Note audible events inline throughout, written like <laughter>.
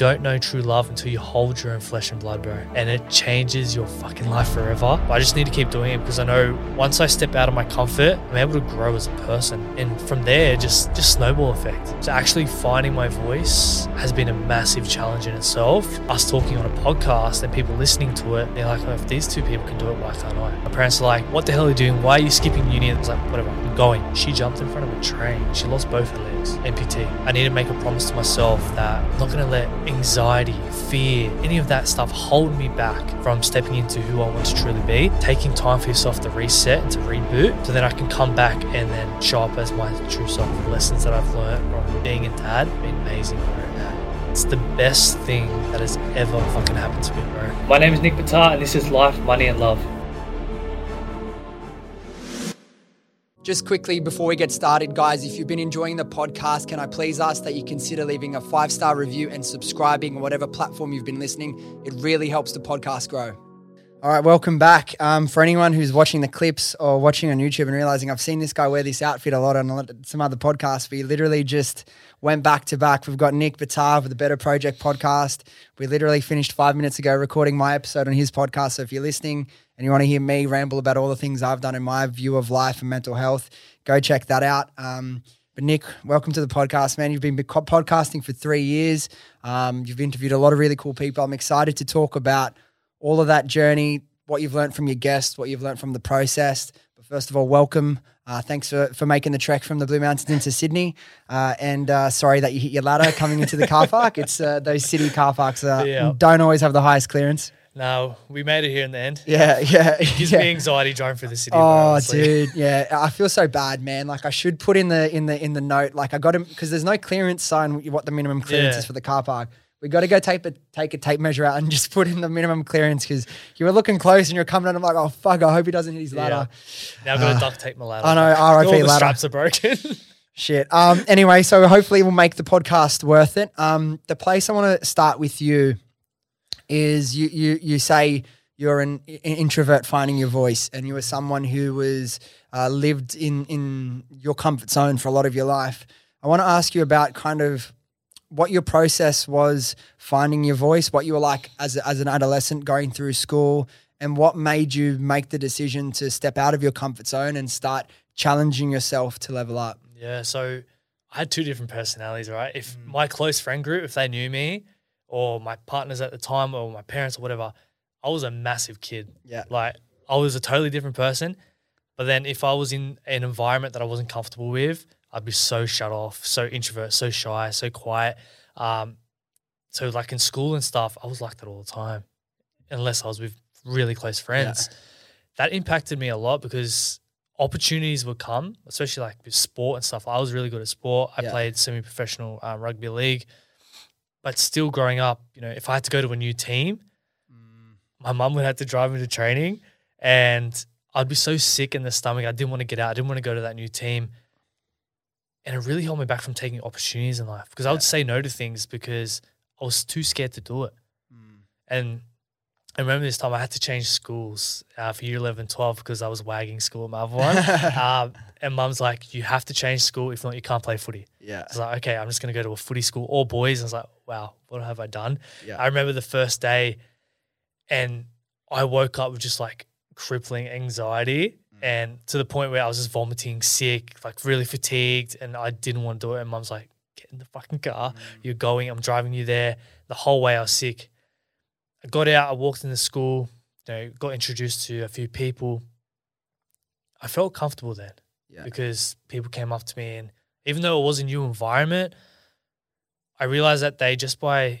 don't know true love until you hold your own flesh and blood, bro. And it changes your fucking life forever. But I just need to keep doing it because I know once I step out of my comfort, I'm able to grow as a person. And from there, just just snowball effect. So actually finding my voice has been a massive challenge in itself. Us talking on a podcast and people listening to it, they're like, oh, if these two people can do it, why can't I? My parents are like, what the hell are you doing? Why are you skipping uni? Was like, whatever, I'm going. She jumped in front of a train. She lost both her legs. amputee. I need to make a promise to myself that I'm not going to let anxiety, fear, any of that stuff holding me back from stepping into who I want to truly be. Taking time for yourself to reset and to reboot so then I can come back and then show up as my true self. The lessons that I've learned from being a dad have been amazing. It's the best thing that has ever fucking happened to me, bro. My name is Nick Betar, and this is Life, Money, and Love. Just quickly before we get started, guys, if you've been enjoying the podcast, can I please ask that you consider leaving a five star review and subscribing on whatever platform you've been listening? It really helps the podcast grow. All right, welcome back. Um, for anyone who's watching the clips or watching on YouTube and realizing I've seen this guy wear this outfit a lot on some other podcasts, we literally just went back to back. We've got Nick Betar with the Betar Project podcast. We literally finished five minutes ago recording my episode on his podcast. So if you're listening and you want to hear me ramble about all the things I've done in my view of life and mental health, go check that out. Um, but Nick, welcome to the podcast, man. You've been podcasting for three years. Um, you've interviewed a lot of really cool people. I'm excited to talk about all of that journey, what you've learned from your guests, what you've learned from the process. But first of all, welcome. Uh, thanks for, for making the trek from the Blue Mountains into Sydney. Uh, and uh, sorry that you hit your ladder coming into the car park. It's uh, those city car parks <laughs> yeah. don't always have the highest clearance. No, we made it here in the end. Yeah, <laughs> yeah. Gives yeah. me anxiety driving through the city. Oh, dude, yeah. I feel so bad, man. Like I should put in the in the in the note, like I got him because there's no clearance sign what the minimum clearance yeah. is for the car park we got to go tape a, take a tape measure out and just put in the minimum clearance because you were looking close and you're coming and I'm like, oh fuck, I hope he doesn't hit his ladder. Yeah. Now I've got to uh, duct tape my ladder. I know, <laughs> RIP All the ladder. straps are broken. <laughs> Shit. Um. Anyway, so hopefully we'll make the podcast worth it. Um. The place I want to start with you is you you you say you're an introvert finding your voice, and you were someone who was uh, lived in in your comfort zone for a lot of your life. I want to ask you about kind of what your process was finding your voice, what you were like as, as an adolescent going through school, and what made you make the decision to step out of your comfort zone and start challenging yourself to level up? Yeah, so I had two different personalities, right? If mm. my close friend group, if they knew me, or my partners at the time, or my parents, or whatever, I was a massive kid. Yeah. Like I was a totally different person. But then if I was in an environment that I wasn't comfortable with, I'd be so shut off, so introvert, so shy, so quiet. Um, so like in school and stuff, I was like that all the time, unless I was with really close friends. Yeah. That impacted me a lot because opportunities would come, especially like with sport and stuff. I was really good at sport. I yeah. played semi-professional um, rugby league, but still growing up, you know, if I had to go to a new team, mm. my mum would have to drive me to training, and I'd be so sick in the stomach. I didn't want to get out. I didn't want to go to that new team and it really held me back from taking opportunities in life because yeah. I would say no to things because I was too scared to do it. Mm. And I remember this time I had to change schools uh, for year 11 12 because I was wagging school at my other one. um, <laughs> and mum's like, you have to change school. If not, you can't play footy. Yeah. I was like, okay, I'm just going to go to a footy school, all boys. I was like, wow, what have I done? Yeah. I remember the first day and I woke up with just like crippling anxiety and to the point where I was just vomiting, sick, like really fatigued, and I didn't want to do it. And mum's like, "Get in the fucking car. Mm. You're going. I'm driving you there." The whole way I was sick. I got out. I walked into school. You know, got introduced to a few people. I felt comfortable then yeah. because people came up to me, and even though it was a new environment, I realized that they just by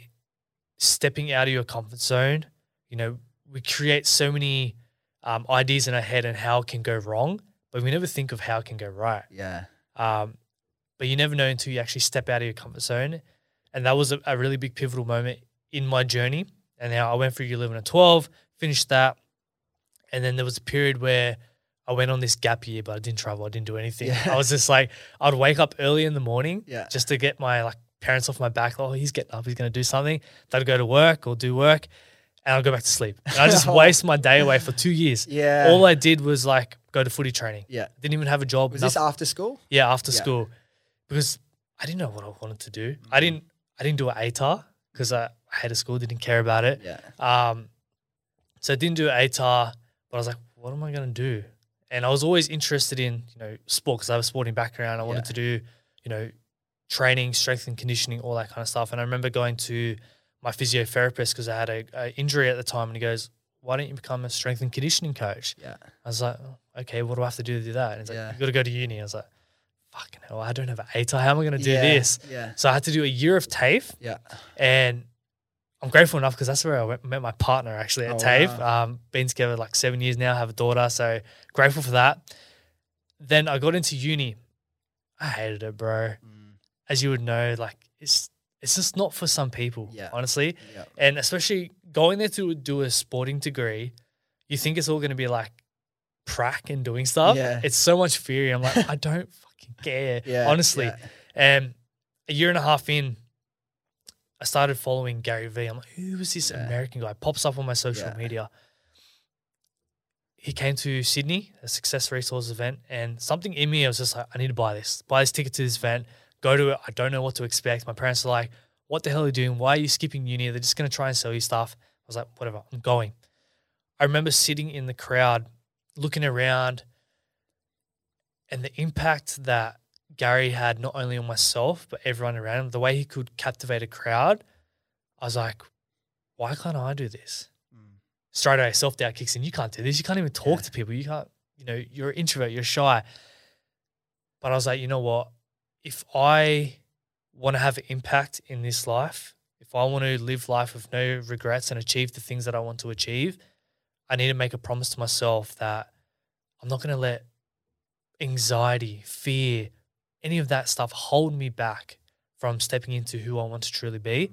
stepping out of your comfort zone, you know, we create so many um, ideas in our head and how it can go wrong, but we never think of how it can go right. Yeah. Um, but you never know until you actually step out of your comfort zone. And that was a, a really big pivotal moment in my journey. And now I went through year 11 and 12, finished that. And then there was a period where I went on this gap year, but I didn't travel. I didn't do anything. Yeah. I was just like, I'd wake up early in the morning yeah. just to get my like parents off my back. Oh, he's getting up. He's going to do something. They'd go to work or do work and I'll go back to sleep. And I just <laughs> waste my day away for two years. Yeah. All I did was like go to footy training. Yeah. Didn't even have a job. Was this after school? Yeah, after yeah. school. Because I didn't know what I wanted to do. Mm-hmm. I didn't I didn't do an ATAR because I hated school, didn't care about it. Yeah. Um, so I didn't do ATAR, but I was like, what am I going to do? And I was always interested in, you know, sport because I have a sporting background. I wanted Yeah. to do, you know, training, strength and conditioning, all that kind of stuff. And I remember going to my physiotherapist because I had a, a injury at the time, and he goes, "Why don't you become a strength and conditioning coach?" Yeah. I was like, oh, "Okay, what do I have to do to do that?" And he's like, Yeah. "You got to go to uni." I was like, "Fucking hell, I don't have ATAR. How am I going to do yeah. this?" Yeah. So I had to do a year of TAFE, Yeah. and I'm grateful enough because that's where I went, met my partner actually at Oh, TAFE. Um, been together like seven years now, have a daughter, so grateful for that. Then I got into uni. I hated it, bro. Mm. As you would know, like it's it's just not for some people, Yeah. honestly. Yeah. And especially going there to do a sporting degree, you think it's all going to be like prac and doing stuff. Yeah. It's so much theory. I'm like, I don't <laughs> fucking care, Yeah. honestly. yeah. And a year and a half in, I started following Gary Vee. I'm like, who is this Yeah. American guy? Pops up on my social Yeah. media. He came to Sydney, a Success Resource event, and something in me, I was just like, I need to buy this, buy this ticket to this event, go to it. I don't know what to expect. My parents are like, what the hell are you doing? Why are you skipping uni? They're just going to try and sell you stuff. I was like, whatever, I'm going. I remember sitting in the crowd, looking around, and the impact that Gary had not only on myself but everyone around him, the way he could captivate a crowd, I was like, why can't I do this? Mm. Straight away, self doubt kicks in. You can't do this. You can't even talk Yeah. to people. You can't, you know, you're an introvert, you're shy. But I was like, you know what? If I want to have an impact in this life, if I want to live life with no regrets and achieve the things that I want to achieve, I need to make a promise to myself that I'm not going to let anxiety, fear, any of that stuff hold me back from stepping into who I want to truly be.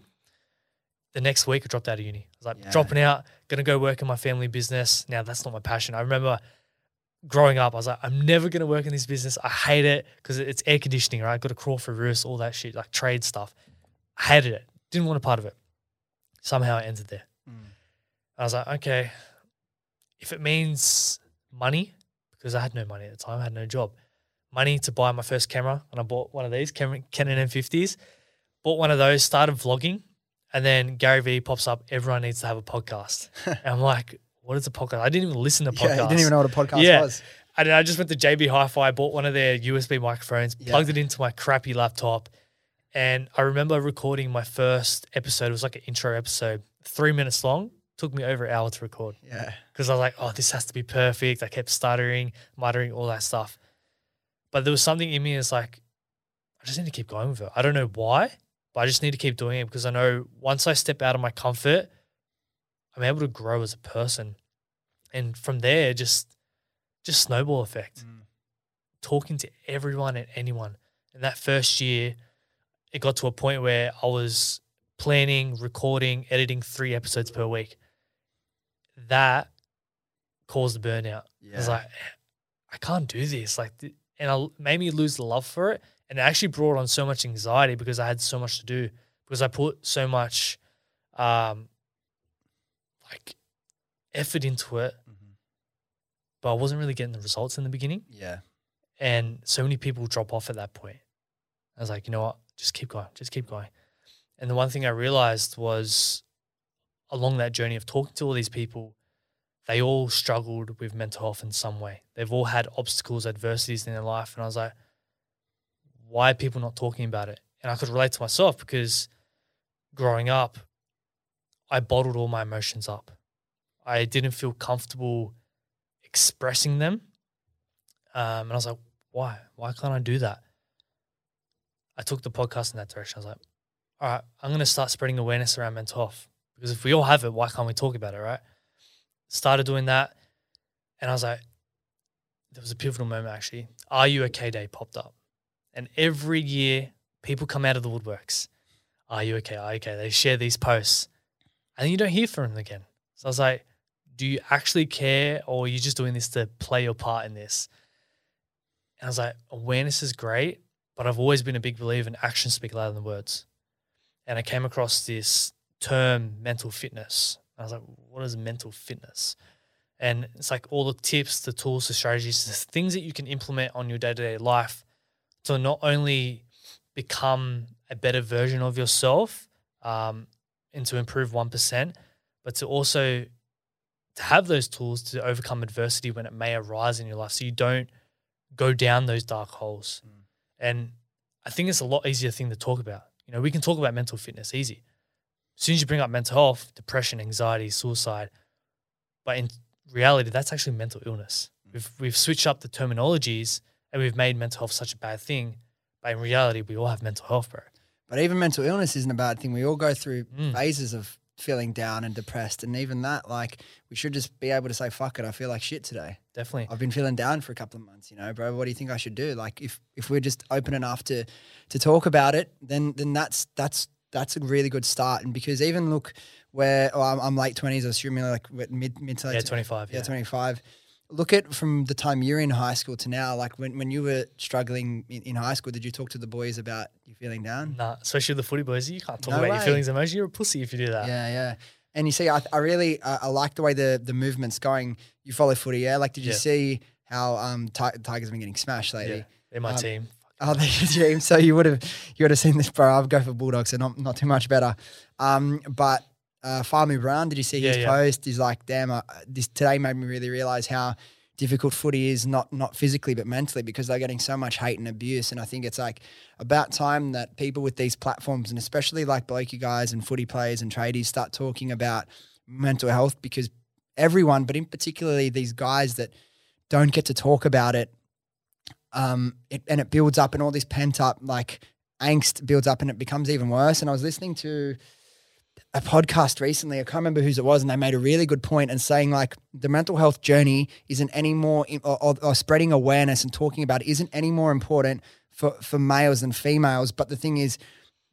The next week, I dropped out of uni. I was like, Yeah. dropping out, to go work in my family business. Now, that's not my passion. I remember growing up, I was like, I'm never going to work in this business. I hate it because it's air conditioning, right? got to crawl for roofs, all that shit, like trade stuff. I hated it. Didn't want a part of it. Somehow I ended there. Mm. I was like, okay, if it means money, because I had no money at the time, I had no job, money to buy my first camera, and I bought one of these Canon Canon M50s. Bought one of those, started vlogging, and then Gary Vee pops up. Everyone needs to have a podcast, <laughs> and I'm like, what is a podcast? I didn't even listen to podcasts. Yeah, you didn't even know what a podcast Yeah. was. And then I just went to JB Hi-Fi, bought one of their USB microphones, Yeah. plugged it into my crappy laptop, and I remember recording my first episode. It was like an intro episode, three minutes long. Took me over an hour to record Yeah. because I was like, oh, this has to be perfect. I kept stuttering, muttering, all that stuff. But there was something in me that's like, I just need to keep going with it. I don't know why, but I just need to keep doing it because I know once I step out of my comfort, I'm able to grow as a person. And from there, just just snowball effect. Mm. Talking to everyone and anyone. And that first year, it got to a point where I was planning, recording, editing three episodes per week. That caused the burnout. I was like, I can't do this. Like, and I made me lose the love for it. And it actually brought on so much anxiety because I had so much to do because I put so much, um, like, effort into it, Mhm. but I wasn't really getting the results in the beginning. Yeah. And so many people drop off at that point. I was like, you know what? Just keep going. Just keep going. And the one thing I realized was along that journey of talking to all these people, they all struggled with mental health in some way. They've all had obstacles, adversities in their life. And I was like, why are people not talking about it? And I could relate to myself because growing up, I bottled all my emotions up. I didn't feel comfortable expressing them. Um, and I was like, why? Why can't I do that? I took the podcast in that direction. I was like, all right, I'm going to start spreading awareness around mental health because if we all have it, why can't we talk about it, right? Started doing that. And I was like, there was a pivotal moment actually. Are You Okay Day popped up. And every year, people come out of the woodworks. Are you okay? Are you okay? They share these posts. And then you don't hear from them again. So I was like, do you actually care or are you just doing this to play your part in this? And I was like, awareness is great, but I've always been a big believer in actions speak louder than words. And I came across this term, mental fitness. I was like, what is mental fitness? And it's like all the tips, the tools, the strategies, the things that you can implement on your day to day life to not only become a better version of yourself, um, and to improve 1%, but to also to have those tools to overcome adversity when it may arise in your life so you don't go down those dark holes. Mm. And I think it's a lot easier thing to talk about. You know, we can talk about mental fitness easy. As soon as you bring up mental health, depression, anxiety, suicide, but in reality, that's actually mental illness. Mm. We've we've switched up the terminologies and we've made mental health such a bad thing. But in reality, we all have mental health, bro. But even mental illness isn't a bad thing. We all go through Mm. phases of feeling down and depressed. And even that, like, we should just be able to say, fuck it, I feel like shit today. Definitely. I've been feeling down for a couple of months, you know, bro. What do you think I should do? Like if if we're just open enough to to talk about it, then then that's that's that's a really good start. And because even look where oh, I'm, I'm late twenties, assuming like mid mid to late Yeah, 25. yeah, Yeah. 25. Look at from the time you're in high school to now, like when, when you were struggling in, in high school, did you talk to the boys about you feeling down? Nah, especially the footy boys. You can't talk No about way. your feelings and emotions. You're a pussy if you do that. Yeah, yeah. And you see, I, I really uh, I like the way the the movement's going. You follow footy, yeah? Like, did you Yeah. see how um Ti- Tigers have been getting smashed lately? Yeah. They're my Um, team. Oh, <laughs> they. So you would have you would have seen this, bro. I'd go for Bulldogs, so not not too much better. Um, but uh, Farmy Brown, did you see Yeah, his yeah. post? He's like, damn, uh, this today made me really realize how difficult footy is, not not physically but mentally, because they're getting so much hate and abuse. And I think it's like about time that people with these platforms, and especially like blokey guys and footy players and tradies, start talking about mental health because everyone, but in particularly these guys that don't get to talk about it um, it, and it builds up, and all this pent up like angst builds up, and it becomes even worse. And I was listening to a podcast recently. I can't remember whose it was, and they made a really good point and saying like the mental health journey isn't any more or, or, or spreading awareness and talking about isn't any more important for for males than females. But the thing is,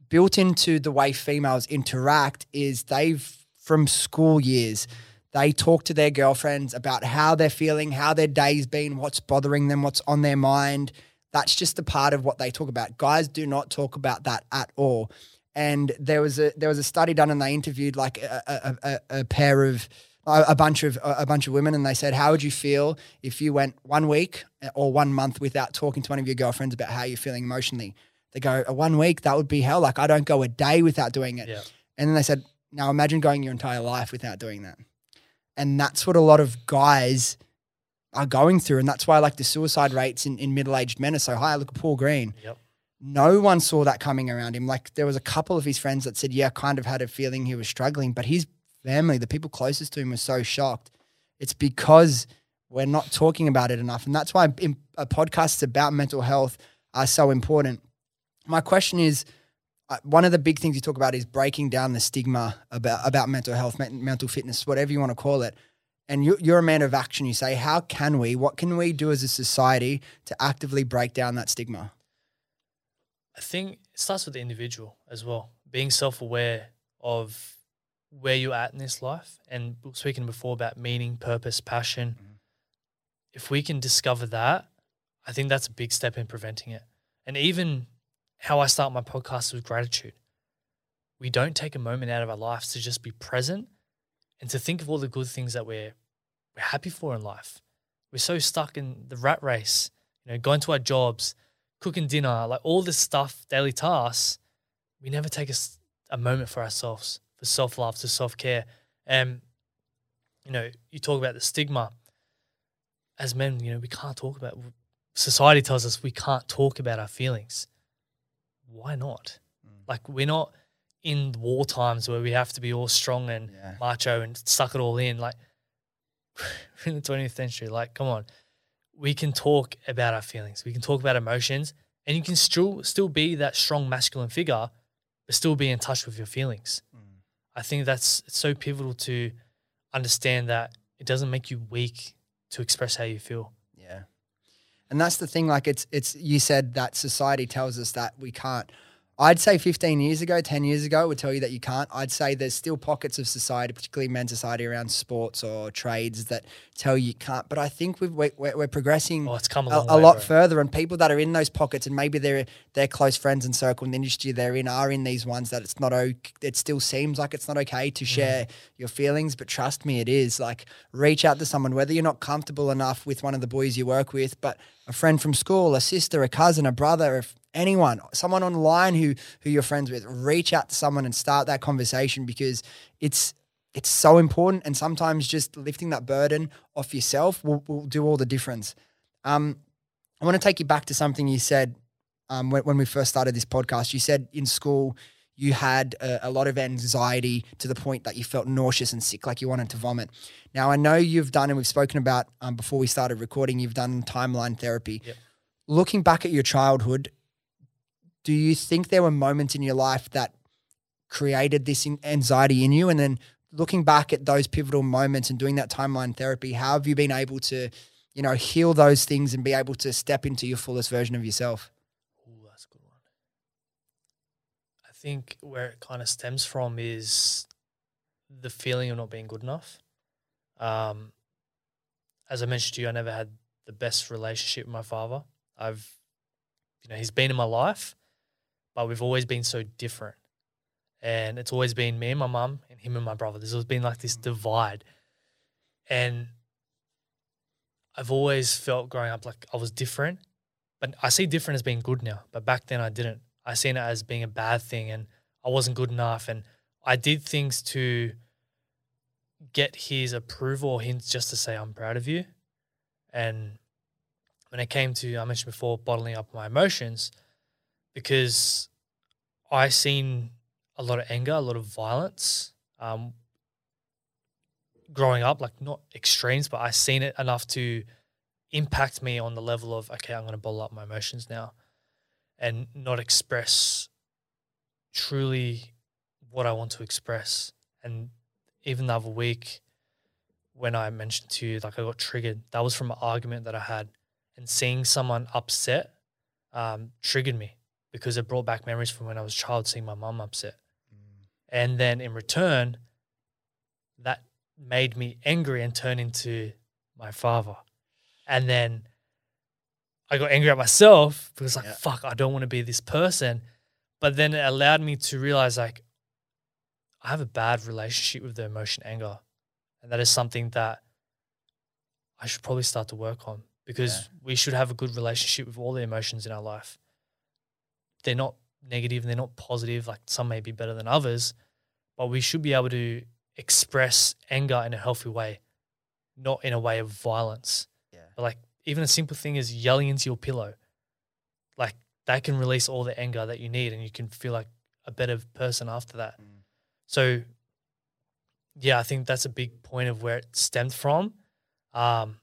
built into the way females interact is they've from school years they talk to their girlfriends about how they're feeling, how their day's been, what's bothering them, what's on their mind. That's just a part of what they talk about. Guys do not talk about that at all. And there was a there was a study done, and they interviewed like a, a, a, a pair of a bunch of a bunch of women, and they said, "How would you feel if you went one week or one month without talking to one of your girlfriends about how you're feeling emotionally?" They go, one week that would be hell. Like I don't go a day without doing it." Yeah. And then they said, "Now imagine going your entire life without doing that." And that's what a lot of guys are going through. And that's why like the suicide rates in, in middle-aged men are so high. Look at Paul Green. Yep. No one saw that coming around him. Like there was a couple of his friends that said, yeah, kind of had a feeling he was struggling, but his family, the people closest to him were so shocked. It's because we're not talking about it enough. And that's why in, uh, podcasts about mental health are so important. My question is, one of the big things you talk about is breaking down the stigma about about mental health, mental fitness, whatever you want to call it. And you, you're a man of action. You say, how can we? What can we do as a society to actively break down that stigma? I think it starts with the individual as well, being self aware of where you're at in this life. And speaking before about meaning, purpose, passion. Mhm. If we can discover that, I think that's a big step in preventing it. And even how I start my podcast with gratitude. We don't take a moment out of our lives to just be present and to think of all the good things that we're we're happy for in life. We're so stuck in the rat race, you know, going to our jobs, cooking dinner, like all this stuff, daily tasks. We never take a, a moment for ourselves, for self love, to self care. And, you know, you talk about the stigma. As men, you know, we can't talk about, society tells us we can't talk about our feelings. Why not? Mm. Like, we're not in war times where we have to be all strong and Yeah. macho and suck it all in. Like, <laughs> we're in the 20th century. Like, come on. We can talk about our feelings. We can talk about emotions, and you can still still be that strong masculine figure, but still be in touch with your feelings. Mm. I think that's it's so pivotal to understand that it doesn't make you weak to express how you feel. And that's the thing, like it's it's you said that society tells us that we can't. I'd say 15 years ago, 10 years ago, would tell you that you can't. I'd say there's still pockets of society, particularly men's society around sports or trades that tell you can't. But I think we've, we're, we're progressing Oh, it's come a a, a way, lot bro. further and people that are in those pockets and maybe they're their close friends and circle in the industry they're in are in these ones that it's not okay it still seems like it's not okay Mm. to share your feelings but trust me it is like reach out to someone whether you're not comfortable enough with one of the boys you work with but a friend from school a sister a cousin a brother if anyone, someone online who who you're friends with, reach out to someone and start that conversation because it's it's so important. And sometimes just lifting that burden off yourself will, will do all the difference. Um, I want to take you back to something you said um, when, when we first started this podcast. You said in school you had a, a, lot of anxiety to the point that you felt nauseous and sick, like you wanted to vomit. Now, I know you've done, and we've spoken about um, before we started recording, you've done timeline therapy. Yep. Looking back at your childhood, do you think there were moments in your life that created this anxiety in you? And then looking back at those pivotal moments and doing that timeline therapy, how have you been able to, you know, heal those things and be able to step into your fullest version of yourself? Ooh, that's a good one. I think where it kind of stems from is the feeling of not being good enough. Um, as I mentioned to you, I never had the best relationship with my father. I've, you know, he's been in my life, but we've always been so different. And it's always been me and my mum and him and my brother. There's always been like this mm. divide. And I've always felt growing up like I was different, but I see different as being good now. But back then I didn't. I seen it as being a bad thing and I wasn't good enough. And I did things to get his approval or hints just to say, I'm proud of you. And when it came to, I mentioned before, bottling up my emotions, because I seen a lot of anger, a lot of violence. Um, growing up, like not extremes, but I seen it enough to impact me on the level of okay, I'm going to bottle up my emotions now, and not express truly what I want to express. And even the other week, when I mentioned to you, like I got triggered, that was from an argument that I had, and seeing someone upset um, triggered me because it brought back memories from when I was a child, seeing my mum upset. Mm. And then in return, that made me angry and turn into my father. And then I got angry at myself because like, yeah. fuck, I don't want to be this person. But then it allowed me to realize like I have a bad relationship with the emotion anger. And that is something that I should probably start to work on because yeah. we should have a good relationship with all the emotions in our life. They're not negative, they're not positive, like some may be better than others, but we should be able to express anger in a healthy way, not in a way of violence. Yeah. But like even a simple thing is yelling into your pillow, like that can release all the anger that you need, and you can feel like a better person after that. Mm. So, yeah, I think that's a big point of where it stemmed from. Um,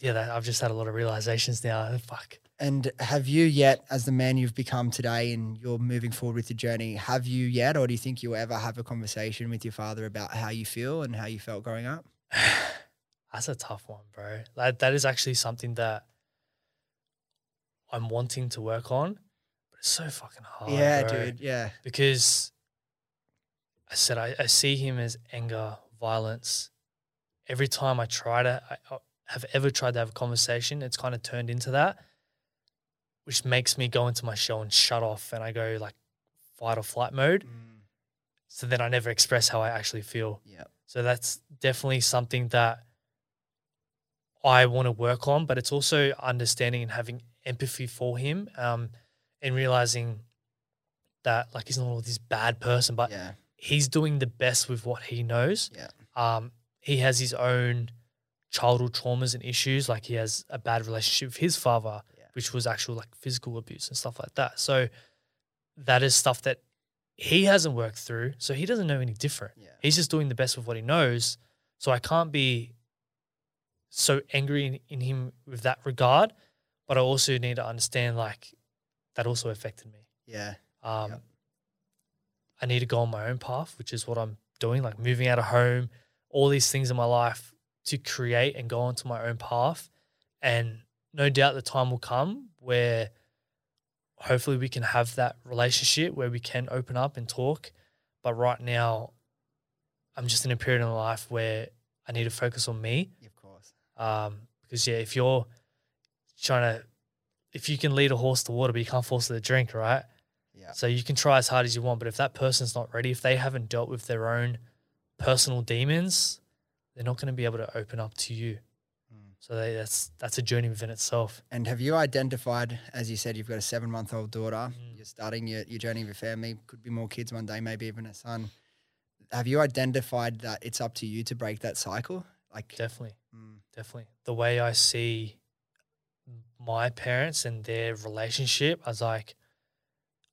yeah, that, I've just had a lot of realizations now. <laughs> Fuck. And have you yet, as the man you've become today and you're moving forward with the journey, have you yet, or do you think you'll ever have a conversation with your father about how you feel and how you felt growing up? <sighs> That's a tough one, bro. Like, that is actually something that I'm wanting to work on, but it's so fucking hard. Yeah, bro. dude. Yeah. Because I said I, I see him as anger, violence. Every time I try to, I, I have ever tried to have a conversation, it's kind of turned into that which makes me go into my shell and shut off and I go like fight or flight mode. Mm. So then I never express how I actually feel. Yeah. So that's definitely something that I want to work on, but it's also understanding and having empathy for him um, and realizing that like he's not all this bad person, but yeah. he's doing the best with what he knows. Yeah. Um, he has his own childhood traumas and issues. Like he has a bad relationship with his father which was actual like physical abuse and stuff like that. So that is stuff that he hasn't worked through. So he doesn't know any different. Yeah. He's just doing the best with what he knows. So I can't be so angry in, in him with that regard. But I also need to understand like that also affected me. Yeah. Um, yep. I need to go on my own path, which is what I'm doing, like moving out of home, all these things in my life to create and go onto my own path. And no doubt the time will come where hopefully we can have that relationship where we can open up and talk. But right now, I'm just in a period in life where I need to focus on me. Of course. Um, because yeah, if you're trying to, if you can lead a horse to water, but you can't force it to drink, right? Yeah. So you can try as hard as you want, but if that person's not ready, if they haven't dealt with their own personal demons, they're not going to be able to open up to you. So they, that's that's a journey within itself. And have you identified, as you said, you've got a seven month old daughter, Mm. you're starting your, your journey of your family, could be more kids one day, maybe even a son. Have you identified that it's up to you to break that cycle? Like, Definitely, mm, definitely. The way I see my parents and their relationship, I was like,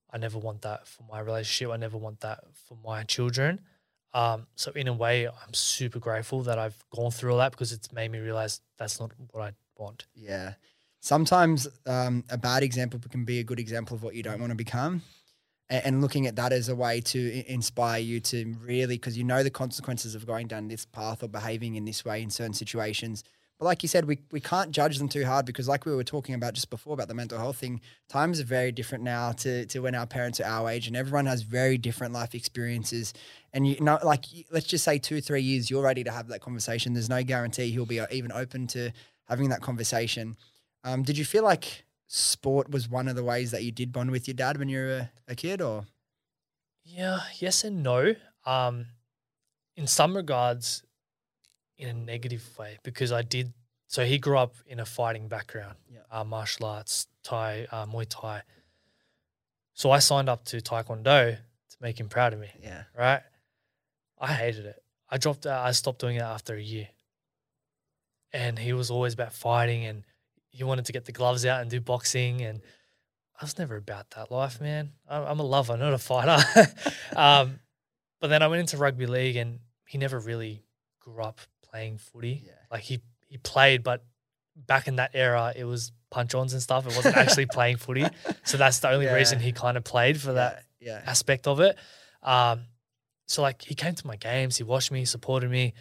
I never want that for my relationship. I never want that for my children. Um, so in a way, I'm super grateful that I've gone through all that because it's made me realize that's not what I want. yeah. Sometimes um, a bad example can be a good example of what you don't want to become. A- And looking at that as a way to inspire you to really, because you know the consequences of going down this path or behaving in this way in certain situations. But like you said, we, we can't judge them too hard because, like we were talking about just before about the mental health thing, times are very different now to, to when our parents are our age, and everyone has very different life experiences. And you know, like let's just say two, three years, you're ready to have that conversation. There's no guarantee he'll be uh, even open to having that conversation. Um, did you feel like sport was one of the ways that you did bond with your dad when you were a, a kid, or Yeah, yes and no. Um, in some regards, in a negative way, because I did. So he grew up in a fighting background, Yeah. uh, martial arts, Thai, uh, Muay Thai. So I signed up to Taekwondo to make him proud of me, yeah, right? I hated it. I dropped out. I stopped doing it after a year. And he was always about fighting, and he wanted to get the gloves out and do boxing, and I was never about that life, man. I'm, I'm a lover, not a fighter. <laughs> um, but then I went into rugby league, and he never really grew up playing footy. Yeah. Like he he played, but back in that era, it was punch ons and stuff. It wasn't actually playing footy, so that's the only <laughs> reason he kind of played for that yeah, aspect of it. Um, so like he came to my games, he watched me, he supported me.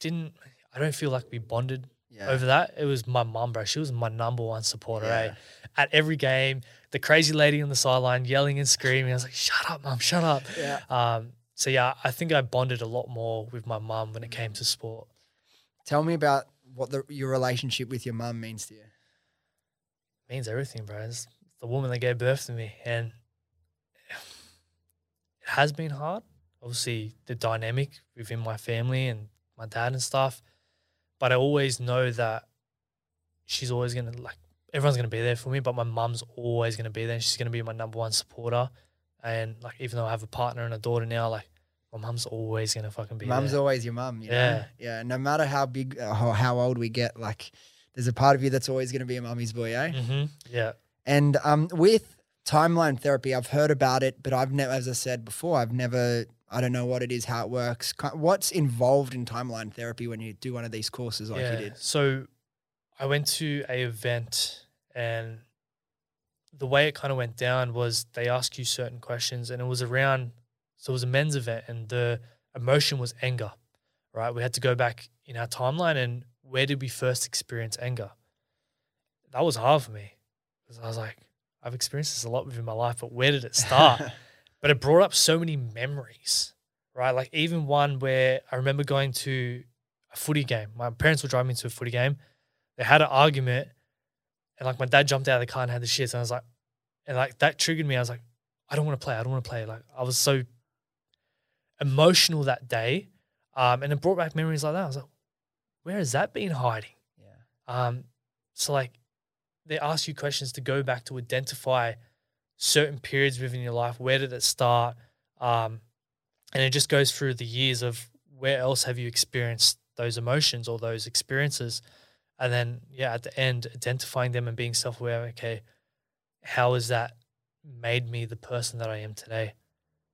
Didn't I don't feel like we bonded yeah, over that. It was my mum, bro. She was my number one supporter. Eh? yeah. At every game, the crazy lady on the sideline yelling and screaming. I was like, "Shut up, mum! Shut up!" yeah. Um, so yeah, I think I bonded a lot more with my mum when it came to sport. Tell me about what the, your relationship with your mum means to you. It means everything, bro. It's the woman that gave birth to me, and has been hard. Obviously, the dynamic within my family and my dad and stuff, but I always know that she's always gonna like everyone's gonna be there for me. But my mum's always gonna be there. And she's gonna be my number one supporter, and like even though I have a partner and a daughter now, like my mum's always gonna fucking be Mum's there. always your mum. You know? Yeah. yeah. No matter how big, uh, how, how old we get, like there's a part of you that's always going to be a mummy's boy, eh? hmm Yeah. And um, with timeline therapy, I've heard about it, but I've never, as I said before, I've never, I don't know what it is, how it works. What's involved in timeline therapy when you do one of these courses like you did? So I went to a event and the way it kind of went down was they ask you certain questions and it was around so it was a men's event and the emotion was anger. Right? We had to go back in our timeline and where did we first experience anger? That was hard for me. Because I was like, I've experienced this a lot within my life, but where did it start? <laughs> but it brought up so many memories, right? Like even one where I remember going to a footy game. My parents were driving me to a footy game. They had an argument, and like my dad jumped out of the car and had the shits, and I was like, and like that triggered me. I was like, I don't want to play. I don't want to play. Like I was so emotional that day, um, and it brought back memories like that. I was like, where has that been hiding? yeah. Um, so like they ask you questions to go back to identify certain periods within your life. Where did it start? Um, and it just goes through the years of where else have you experienced those emotions or those experiences, and then yeah, at the end, identifying them and being self aware. Okay, how has that made me the person that I am today?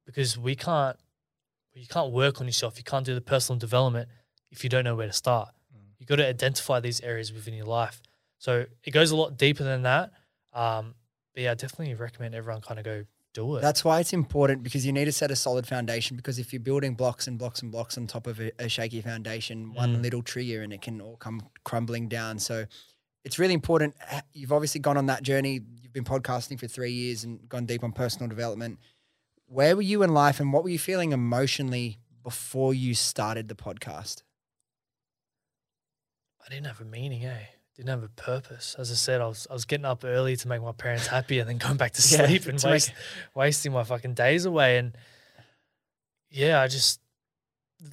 Because we can't, you can't work on yourself. You can't do the personal development if you don't know where to start. You've got to identify these areas within your life. So it goes a lot deeper than that. Um, but yeah, I definitely recommend everyone kind of go do it. That's why it's important because you need to set a solid foundation. Because if you're building blocks and blocks and blocks on top of a, a shaky foundation, one Mm. little trigger and it can all come crumbling down. So it's really important. You've obviously gone on that journey. You've been podcasting for three years and gone deep on personal development. Where were you in life and what were you feeling emotionally before you started the podcast? I didn't have a meaning, eh? Didn't have a purpose. As I said, I was I was getting up early to make my parents happy and then going back to <laughs> Yeah, sleep and to make- wasting my fucking days away. And yeah, I just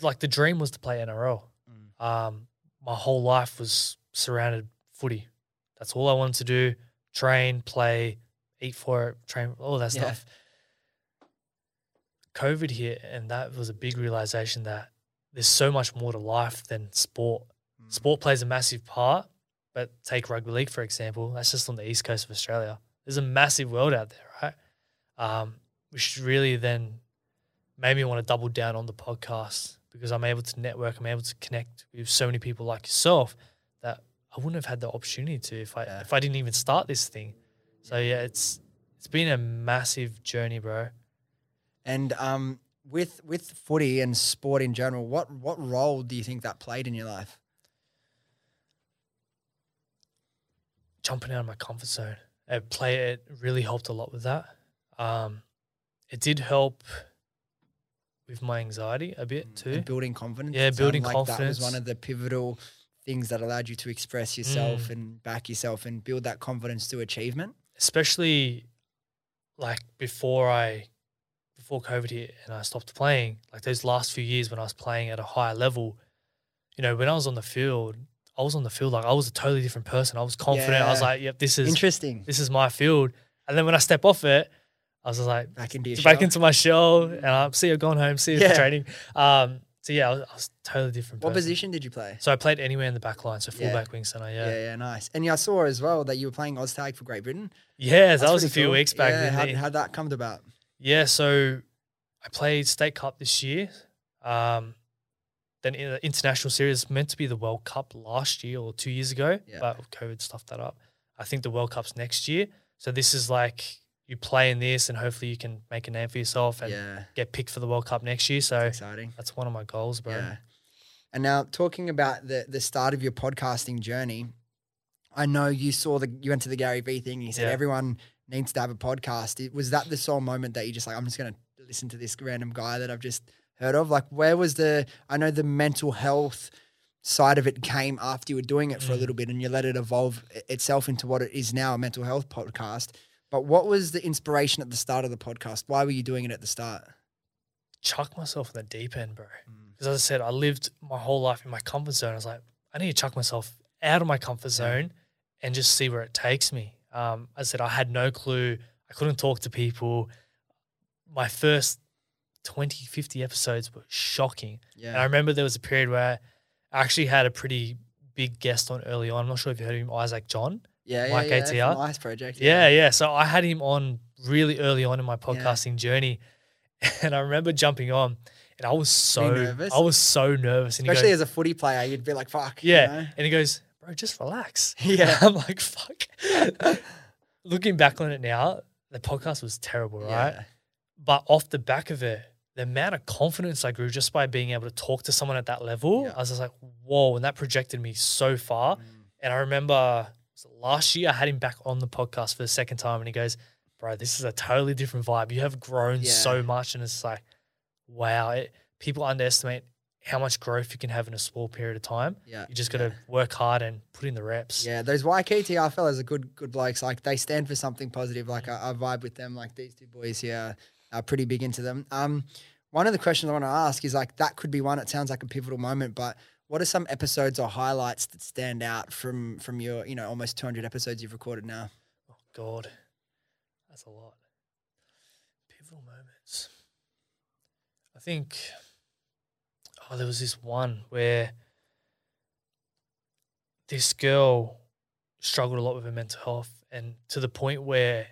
like the dream was to play NRL. Mm. Um, my whole life was surrounded footy. That's all I wanted to do: train, play, eat for it, train, all that Yeah. stuff. COVID hit, and that was a big realization that there's so much more to life than sport. Mm. Sport plays a massive part, but take rugby league for example. That's just on the east coast of Australia. There's a massive world out there, right? Um, which really then made me want to double down on the podcast because I'm able to network. I'm able to connect with so many people like yourself that I wouldn't have had the opportunity to if I Yeah. if I didn't even start this thing. So yeah, it's it's been a massive journey, bro. And um, with with footy and sport in general, what what role do you think that played in your life? Jumping out of my comfort zone. It play it really helped a lot with that. Um, it did help with my anxiety a bit too. And building confidence. Yeah, building like That was one of the pivotal things that allowed you to express yourself Mm. and back yourself and build that confidence to achievement. Especially like before I before COVID hit and I stopped playing, like those last few years when I was playing at a higher level, you know, when I was on the field, I was on the field like I was a totally different person. I was confident. I was like, yep, this is Interesting. this is my field. And then when I step off it, I was like, Back into your back shell. into my shell and I'm see you going home, see you Yeah. for training. Um, so yeah, I was, I was totally different. What person. position did you play? So I played anywhere in the back line, so Yeah. fullback, wing center. Yeah. Yeah, yeah, yeah, nice. And yeah, I saw as well that you were playing Oztag for Great Britain. Yeah, that was a few cool. weeks back. Yeah, how, how'd that come about? yeah, so I played state cup this year. Um, then in the international series meant to be the World Cup last year or two years ago, Yeah. but COVID stuffed that up. I think the World Cup's next year. So this is like you play in this, and hopefully you can make a name for yourself and yeah, get picked for the World Cup next year. So exciting. that's one of my goals, bro. Yeah. And now talking about the the start of your podcasting journey, I know you saw the you went to the Gary Vee thing. And you said Yeah. everyone needs to have a podcast. It- Was that the sole moment that you just like I'm just gonna listen to this random guy that I've just heard of? Like where was the I know the mental health side of it came after you were doing it for a Mm. little bit and you let it evolve itself into what it is now a mental health podcast. But what was the inspiration at the start of the podcast? Why were you doing it at the start? Chuck myself in the deep end, bro. Mm. Because as I said, I lived my whole life in my comfort zone. I was like, I need to chuck myself out of my comfort zone and just see where it takes me. Um, I said, I had no clue. I couldn't talk to people. My first 20, 50 episodes were shocking. Yeah. And I remember there was a period where I actually had a pretty big guest on early on. I'm not sure if you heard of him, Isaac John. yeah, yeah, Mike yeah, ATR. from Ice Project. Yeah, yeah. So I had him on really early on in my podcasting journey. <laughs> And I remember jumping on and I was so nervous? I was so nervous. And Especially goes, as a footy player, you'd be like, fuck. you Yeah. know? And he goes, Bro, just relax. <laughs> <laughs> Yeah. I'm like, fuck. Looking back on it now, the podcast was terrible, right? Yeah. But off the back of it, the amount of confidence I grew just by being able to talk to someone at that level, Yeah. I was just like, whoa. And that projected me so far. Mm. And I remember last year I had him back on the podcast for the second time, and he goes, "Bro, this is a totally different vibe. You have grown Yeah. so much, and it's like, wow. It, people underestimate how much growth you can have in a small period of time. Yeah. You just got yeah. to work hard and put in the reps. Yeah, those YKTR fellas are good, good blokes. Like they stand for something positive. Like I, I vibe with them. Like these two boys here are pretty big into them. Um, one of the questions I want to ask is like that could be one. It sounds like a pivotal moment, but what are some episodes or highlights that stand out from from your you know almost 200 episodes you've recorded now? Oh God, that's a lot. Pivotal moments. I think. Oh, there was this one where this girl struggled a lot with her mental health, and to the point where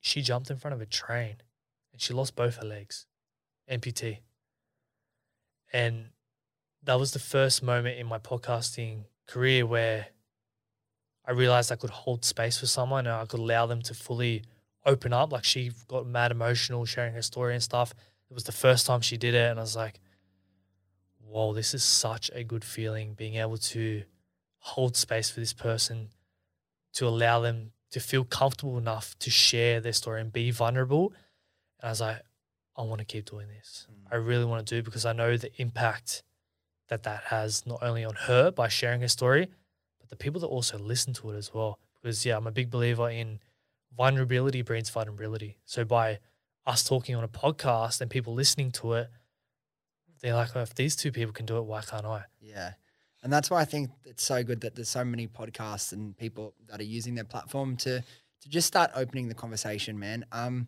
she jumped in front of a train, and she lost both her legs, amputee. And that was the first moment in my podcasting career where I realized I could hold space for someone and I could allow them to fully open up. Like she got mad emotional sharing her story and stuff. It was the first time she did it. And I was like, whoa, this is such a good feeling being able to hold space for this person, to allow them to feel comfortable enough to share their story and be vulnerable. And I was like, I want to keep doing this. I really want to do it because I know the impact that that has not only on her by sharing her story, but the people that also listen to it as well. Because yeah, I'm a big believer in vulnerability breeds vulnerability. So by us talking on a podcast and people listening to it, they're like, oh, if these two people can do it, why can't I? Yeah. And that's why I think it's so good that there's so many podcasts and people that are using their platform to to just start opening the conversation, man. Um,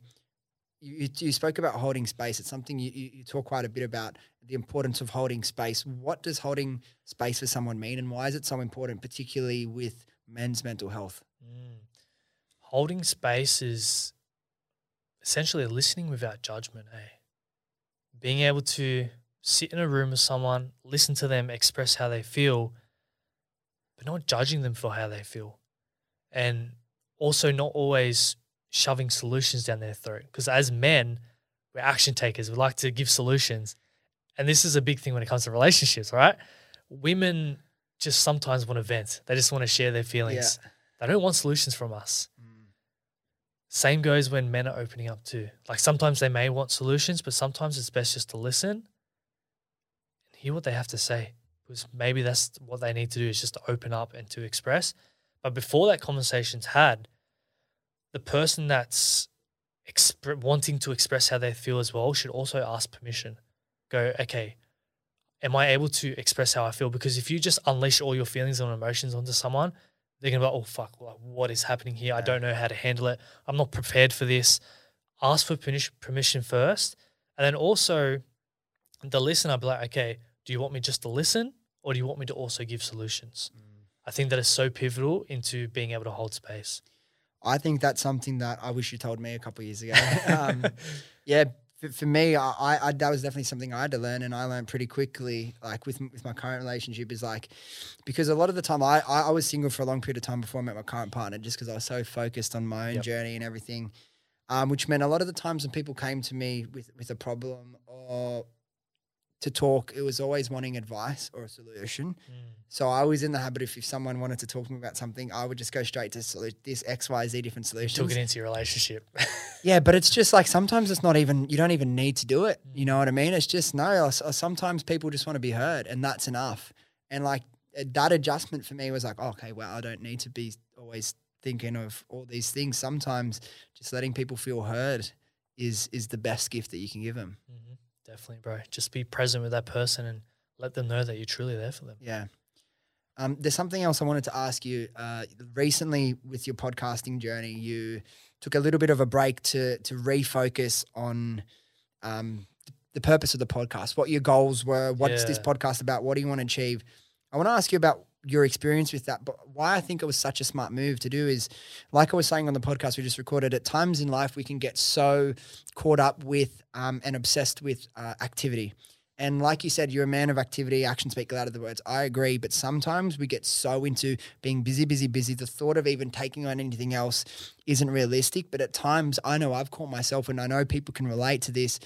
you, you, spoke about holding space. It's something you, you, you talk quite a bit about the importance of holding space. What does holding space for someone mean, and why is it so important, particularly with men's mental health? Mm. Holding space is essentially listening without judgment, eh? Being able to sit in a room with someone, listen to them express how they feel, but not judging them for how they feel. And also not always shoving solutions down their throat. Because as men, we're action takers. We like to give solutions. And this is a big thing when it comes to relationships, right? Women just sometimes want to vent. They just want to share their feelings. Yeah. They don't want solutions from us. Mm. Same goes when men are opening up too. Like sometimes they may want solutions, but sometimes it's best just to listen and hear what they have to say. Because maybe that's what they need to do is just to open up and to express. But before that conversation's had, the person that's expre- wanting to express how they feel as well should also ask permission. Go, okay, am I able to express how I feel? Because if you just unleash all your feelings and emotions onto someone, they're gonna be like, oh fuck, like, what is happening here? I don't know how to handle it. I'm not prepared for this. Ask for permission first, and then also the listener be like, okay, do you want me just to listen, or do you want me to also give solutions? Mm. I think that is so pivotal into being able to hold space. I think that's something that I wish you told me a couple of years ago. <laughs> um, yeah, for, for me, I, I, I that was definitely something I had to learn, and I learned pretty quickly. Like with with my current relationship, is like because a lot of the time I I, I was single for a long period of time before I met my current partner, just because I was so focused on my own Yep. journey and everything. Um, which meant a lot of the times when people came to me with with a problem or to talk, it was always wanting advice or a solution. So I was in the habit of if someone wanted to talk to me about something, I would just go straight to solu- this X, Y, Z different solution. took it into your relationship. <laughs> Yeah, but it's just like sometimes it's not even you don't even need to do it. Mm. You know what I mean? It's just no. or Sometimes people just want to be heard, and that's enough. And like uh, that adjustment for me was like, okay, well, I don't need to be always thinking of all these things. Sometimes just letting people feel heard is is the best gift that you can give them. Mhm. Definitely, bro. Just be present with that person and let them know that you're truly there for them. Yeah. Um, there's something else I wanted to ask you. Uh, recently, with your podcasting journey, you took a little bit of a break to to refocus on um, the purpose of the podcast, what your goals were, what's this podcast about, what do you want to achieve. I want to ask you about your experience with that, but why I think it was such a smart move to do is, like I was saying on the podcast we just recorded, at times in life we can get so caught up with um, and obsessed with uh, activity. And like you said, you're a man of activity, actions speak louder than words. I agree, but sometimes we get so into being busy, busy, busy. The thought of even taking on anything else isn't realistic. But at times, I know I've caught myself, and I know people can relate to this.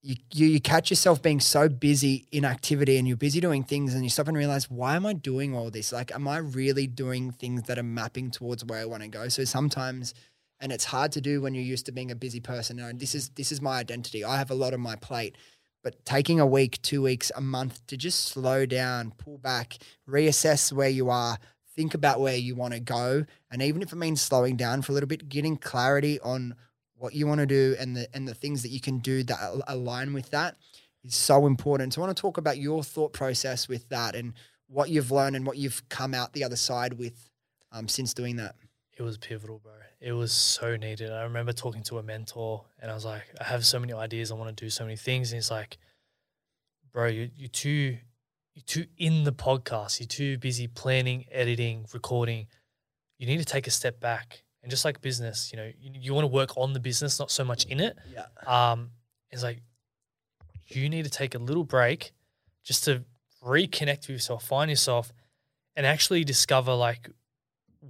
You, you you catch yourself being so busy in activity, and you're busy doing things, and you stop and realize, why am I doing all this? Like, am I really doing things that are mapping towards where I want to go? So sometimes and it's hard to do when you're used to being a busy person. And this is this is my identity. I have a lot on my plate, but taking a week, two weeks, a month to just slow down, pull back, reassess where you are, think about where you want to go, and even if it means slowing down for a little bit, getting clarity on what you want to do and the and the things that you can do that align with that is so important. So I want to talk about your thought process with that and what you've learned and what you've come out the other side with um, since doing that. It was pivotal, bro. It was so needed. I remember talking to a mentor and I was like, I have so many ideas. I want to do so many things. And he's like, bro, you, you're too, you're too in the podcast. You're too busy planning, editing, recording. You need to take a step back. And just like business, you know, you, you want to work on the business, not so much in it. Yeah. Um, it's like you need to take a little break just to reconnect with yourself, find yourself, and actually discover like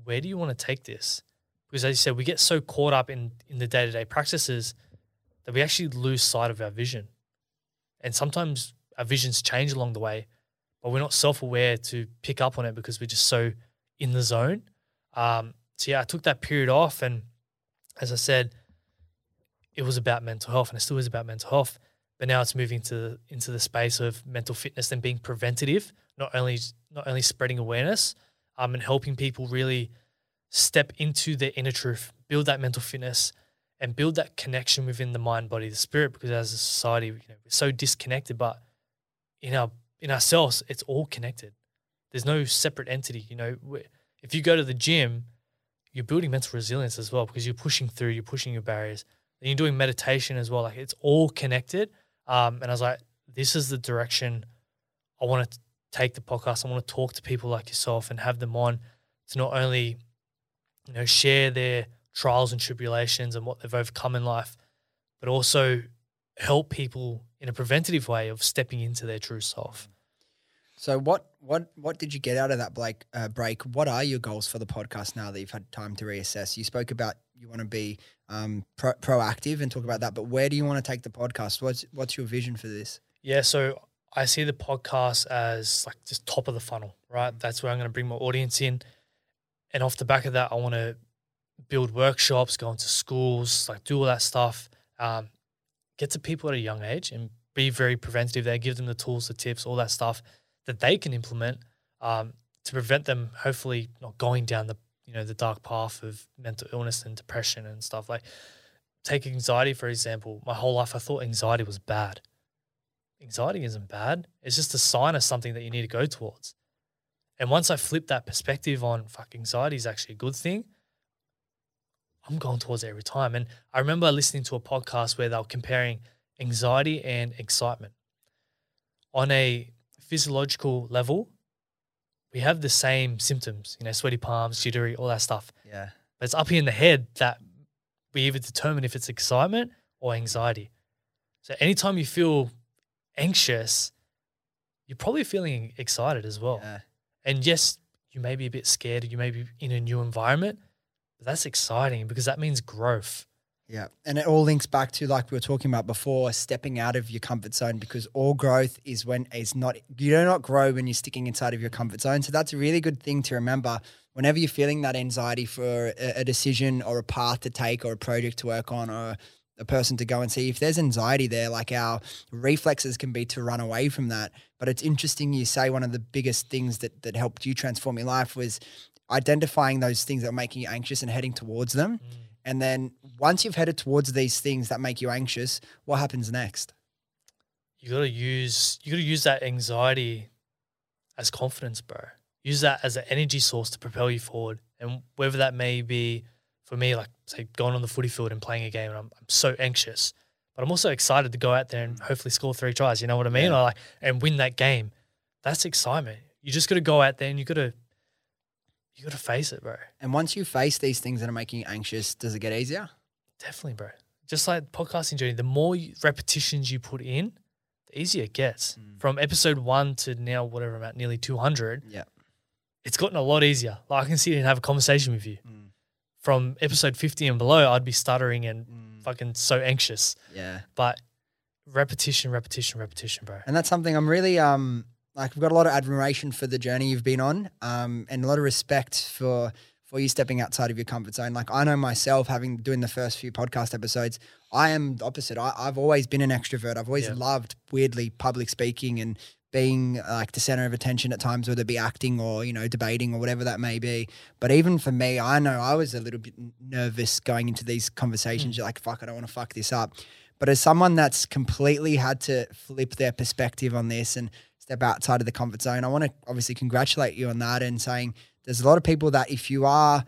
where do you want to take this? Because as you said, we get so caught up in in the day to day practices that we actually lose sight of our vision, and sometimes our visions change along the way, but we're not self aware to pick up on it because we're just so in the zone. Um, so yeah, I took that period off, and as I said, it was about mental health, and it still is about mental health. But now it's moving to into the space of mental fitness and being preventative, not only not only spreading awareness, um, and helping people really step into their inner truth, build that mental fitness, and build that connection within the mind, body, the spirit. Because as a society, you know, we're so disconnected, but in our in ourselves, it's all connected. there's no separate entity. You know, if you go to the gym, you're building mental resilience as well because you're pushing through, you're pushing your barriers. Then you're doing meditation as well. Like it's all connected. Um, and I was like, this is the direction I want to take the podcast. I want to talk to people like yourself and have them on to not only, you know, share their trials and tribulations and what they've overcome in life, but also help people in a preventative way of stepping into their true self. So what what what did you get out of that Blake uh, break? What are your goals for the podcast now that you've had time to reassess? You spoke about you want to be um, pro- proactive and talk about that, but where do you want to take the podcast? What's what's your vision for this? Yeah, so I see the podcast as like just top of the funnel, right? That's where I'm going to bring my audience in, and off the back of that, I want to build workshops, go into schools, like do all that stuff, um, get to people at a young age, and be very preventative there. Give them the tools, the tips, all that stuff that they can implement um, to prevent them, hopefully, not going down the you know the dark path of mental illness and depression and stuff. Like take anxiety for example. My whole life, I thought anxiety was bad anxiety isn't bad. It's just a sign of something that you need to go towards. And once I flip that perspective on fuck anxiety is actually a good thing, I'm going towards it every time. And I remember listening to a podcast where they were comparing anxiety and excitement. On a physiological level, we have the same symptoms, you know, sweaty palms, jittery, all that stuff. Yeah. But it's up here in the head that we either determine if it's excitement or anxiety. So anytime you feel anxious, you're probably feeling excited as well. Yeah. And yes, you may be a bit scared, you may be in a new environment, but that's exciting because that means growth. Yeah. And it all links back to like we were talking about before, stepping out of your comfort zone because all growth is when it's not you do not grow when you're sticking inside of your comfort zone. So that's a really good thing to remember whenever you're feeling that anxiety for a, a decision or a path to take or a project to work on or a person to go and see if there's anxiety there like our reflexes can be to run away from that but it's interesting you say one of the biggest things that that helped you transform your life was identifying those things that are making you anxious and heading towards them mm. And then once you've headed towards these things that make you anxious, what happens next? You gotta use you gotta use that anxiety as confidence, bro. Use that as an energy source to propel you forward. And whether that may be for me, like say going on the footy field and playing a game and I'm, I'm so anxious, but I'm also excited to go out there and hopefully score three tries. You know what I mean? Yeah. Or like and win that game. That's excitement. You just gotta go out there and you gotta you gotta face it, bro. And once you face these things that are making you anxious, does it get easier? Definitely, bro. Just like podcasting journey, the more you, repetitions you put in, the easier it gets. Mm. From episode one to now, whatever I'm at, nearly 200, Yeah. it's gotten a lot easier. Like I can sit here and have a conversation with you. Mm. From episode 50 and below, I'd be stuttering and Mm. fucking so anxious. Yeah. But repetition, repetition, repetition, bro. And that's something I'm really um like I've got a lot of admiration for the journey you've been on, um, and a lot of respect for for you stepping outside of your comfort zone. Like I know myself, having doing the first few podcast episodes, I am the opposite. I, I've always been an extrovert. I've always Yeah. loved weirdly public speaking and being like the center of attention at times, whether it be acting or you know debating or whatever that may be. But even for me, I know I was a little bit nervous going into these conversations. You're like, fuck, I don't want to fuck this up. But as someone that's completely had to flip their perspective on this and step outside of the comfort zone, I want to obviously congratulate you on that and saying there's a lot of people that if you are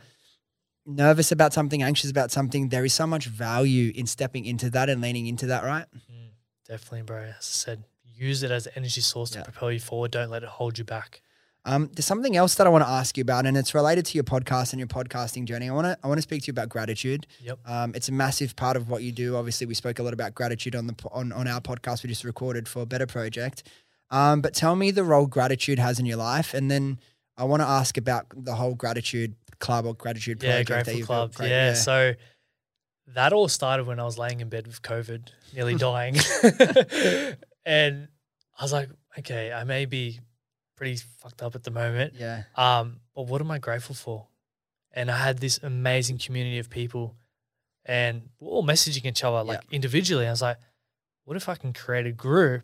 nervous about something, anxious about something, there is so much value in stepping into that and leaning into that, right? Mm, definitely, bro. As I said, use it as an energy source Yeah. to propel you forward. Don't let it hold you back. Um, there's something else that I want to ask you about, and it's related to your podcast and your podcasting journey. I want to I want to speak to you about gratitude. Yep. Um, it's a massive part of what you do. Obviously, we spoke a lot about gratitude on the on, on our podcast we just recorded for Betar Project. Um, but tell me the role gratitude has in your life, and then I want to ask about the whole gratitude club or gratitude Yeah, project that you've Club. Great- yeah, so that all started when I was laying in bed with COVID, nearly <laughs> dying. <laughs> and I was like, okay, I may be pretty fucked up at the moment. yeah, Um, but what am I grateful for? And I had this amazing community of people and we're all messaging each other like individually. I was like, what if I can create a group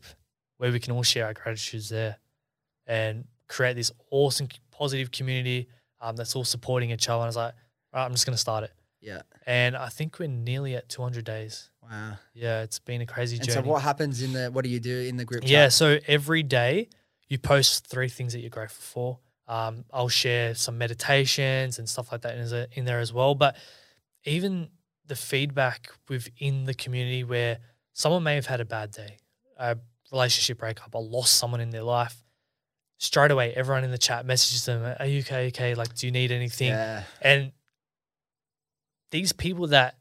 where we can all share our gratitudes there and create this awesome positive community um, that's all supporting each other. And I was like, all right, I'm just going to start it. yeah. And I think we're nearly at 200 days. Wow. Yeah, it's been a crazy And journey. so, what happens in the? What do you do in the group? Yeah, so every day you post three things that you're grateful for. Um, I'll share some meditations and stuff like that in, in there as well. But even the feedback within the community where someone may have had a bad day, a relationship breakup, or lost someone in their life, straight away, everyone in the chat messages them, Are you okay? Okay. Like, do you need anything? Yeah. And these people that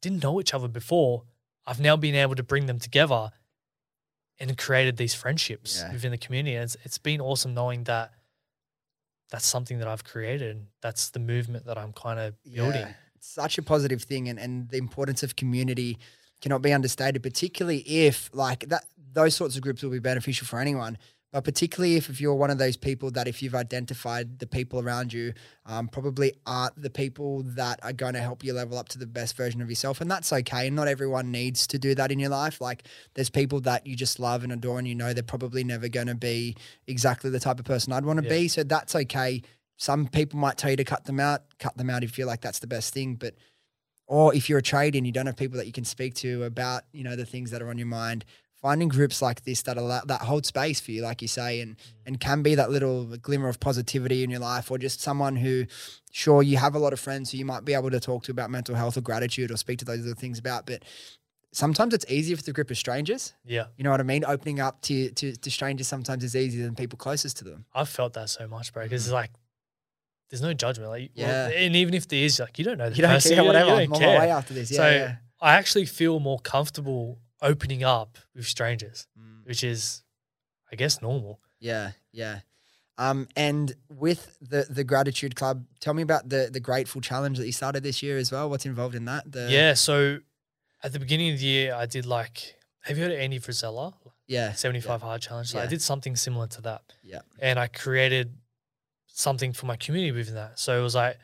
didn't know each other before, I've now been able to bring them together and created these friendships Yeah. within the community. And it's, it's been awesome knowing that that's something that I've created. And that's the movement that I'm kind of building. Yeah. Such a positive thing and, and the importance of community cannot be understated, particularly if like that those sorts of groups will be beneficial for anyone. But particularly if, if you're one of those people that if you've identified the people around you um, probably aren't the people that are going to help you level up to the best version of yourself. And that's okay. Not everyone needs to do that in your life. Like there's people that you just love and adore and you know they're probably never going to be exactly the type of person I'd want to Yeah. be. So that's okay. Some people might tell you to cut them out, cut them out if you feel like that's the best thing. But or if you're a trade and you don't have people that you can speak to about, you know, the things that are on your mind, finding groups like this that allow that hold space for you, like you say, and mm. and can be that little glimmer of positivity in your life, or just someone who, sure, you have a lot of friends who you might be able to talk to about mental health or gratitude or speak to those other things about, but sometimes it's easier for the group of strangers. Yeah. You know what I mean? Opening up to to, to strangers sometimes is easier than people closest to them. I've felt that so much, bro. Because it's mm. like, there's no judgment. Like, well. Yeah. and even if there is, like, you don't know the You don't person. care, you whatever. You I'm don't on my way after this. Yeah. so yeah. I actually feel more comfortable opening up with strangers, Mm. which is, I guess, normal. Yeah, yeah. Um, and with the the gratitude club, tell me about the the grateful challenge that you started this year as well. What's involved in that? The, yeah. So at the beginning of the year, I did like, have you heard of Andy Frisella? yeah, 75 hard challenge. So I did something similar to that. Yeah. And I created something for my community within that. So it was like,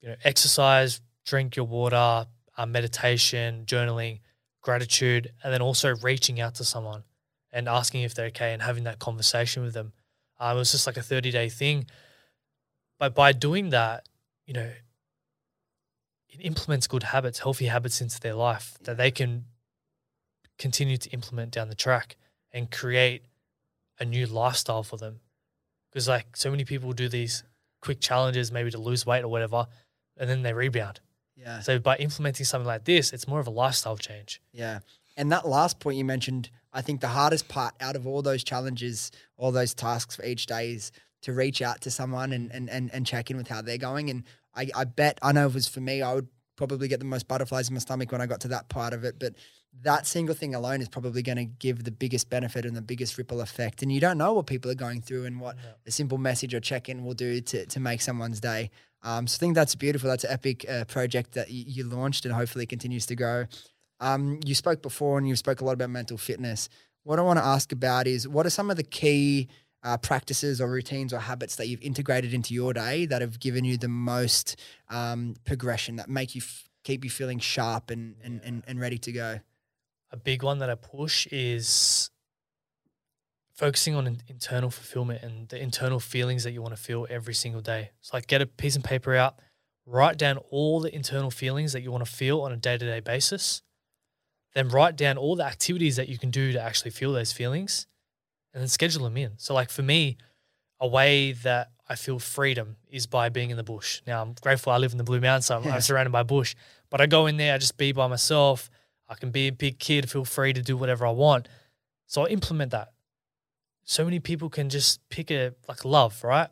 you know, exercise, drink your water, uh, meditation, journaling, gratitude, and then also reaching out to someone and asking if they're okay and having that conversation with them. Uh, it was just like a 30 day thing. But by doing that, you know, it implements good habits, healthy habits into their life that they can continue to implement down the track and create a new lifestyle for them. Because like so many people do these quick challenges, maybe to lose weight or whatever, and then they rebound. yeah, So by implementing something like this, it's more of a lifestyle change. yeah. And that last point you mentioned, I think the hardest part out of all those challenges, all those tasks for each day is to reach out to someone and and and, and check in with how they're going. And I, I bet I know if it was for me, I would probably get the most butterflies in my stomach when I got to that part of it. But that single thing alone is probably going to give the biggest benefit and the biggest ripple effect. And you don't know what people are going through and what Yeah. a simple message or check in will do to, to make someone's day. Um, so I think that's beautiful. That's an epic uh, project that y- you launched and hopefully continues to grow. Um, you spoke before and you spoke a lot about mental fitness. What I want to ask about is what are some of the key uh, practices or routines or habits that you've integrated into your day that have given you the most um, progression that make you f- keep you feeling sharp and, and, and, and ready to go? A big one that I push is focusing on in- internal fulfillment and the internal feelings that you want to feel every single day. So like get a piece of paper out, write down all the internal feelings that you want to feel on a day-to-day basis. Then write down all the activities that you can do to actually feel those feelings and then schedule them in. So like for me, a way that I feel freedom is by being in the bush. Now I'm grateful I live in the Blue Mountains, so I'm, Yeah. I'm surrounded by bush. But I go in there, I just be by myself. I can be a big kid, feel free to do whatever I want. So I implement that. So many people can just pick a like love, right?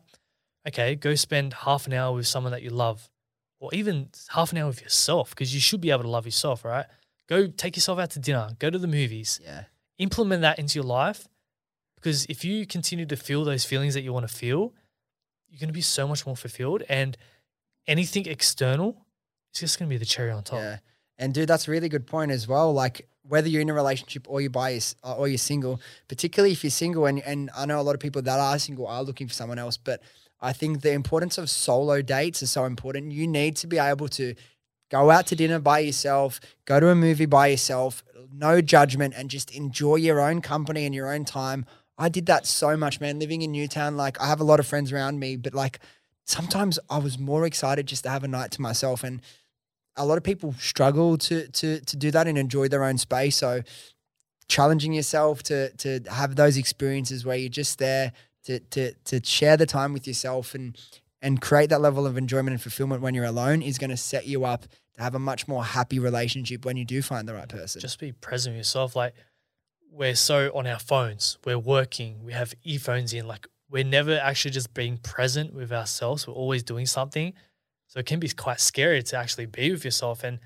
Okay, go spend half an hour with someone that you love, or even half an hour with yourself, because you should be able to love yourself, right? Go take yourself out to dinner, go to the movies, Yeah. implement that into your life. Because if you continue to feel those feelings that you want to feel, you're going to be so much more fulfilled. And anything external is just going to be the cherry on top. Yeah. And dude, that's a really good point as well. Like whether you're in a relationship or you're by your- uh, or you're single, particularly if you're single, and and I know a lot of people that are single are looking for someone else, but I think the importance of solo dates is so important. You need to be able to go out to dinner by yourself, go to a movie by yourself, no judgment, and just enjoy your own company and your own time. I did that so much, man. Living in Newtown, like I have a lot of friends around me, but like sometimes I was more excited just to have a night to myself and a lot of people struggle to to to do that and enjoy their own space. So challenging yourself to to have those experiences where you're just there to to to share the time with yourself and and create that level of enjoyment and fulfillment when you're alone is going to set you up to have a much more happy relationship when you do find the right person. Just be present with yourself. Like we're so on our phones, we're working, we have earphones in, like we're never actually just being present with ourselves. We're always doing something. So it can be quite scary to actually be with yourself and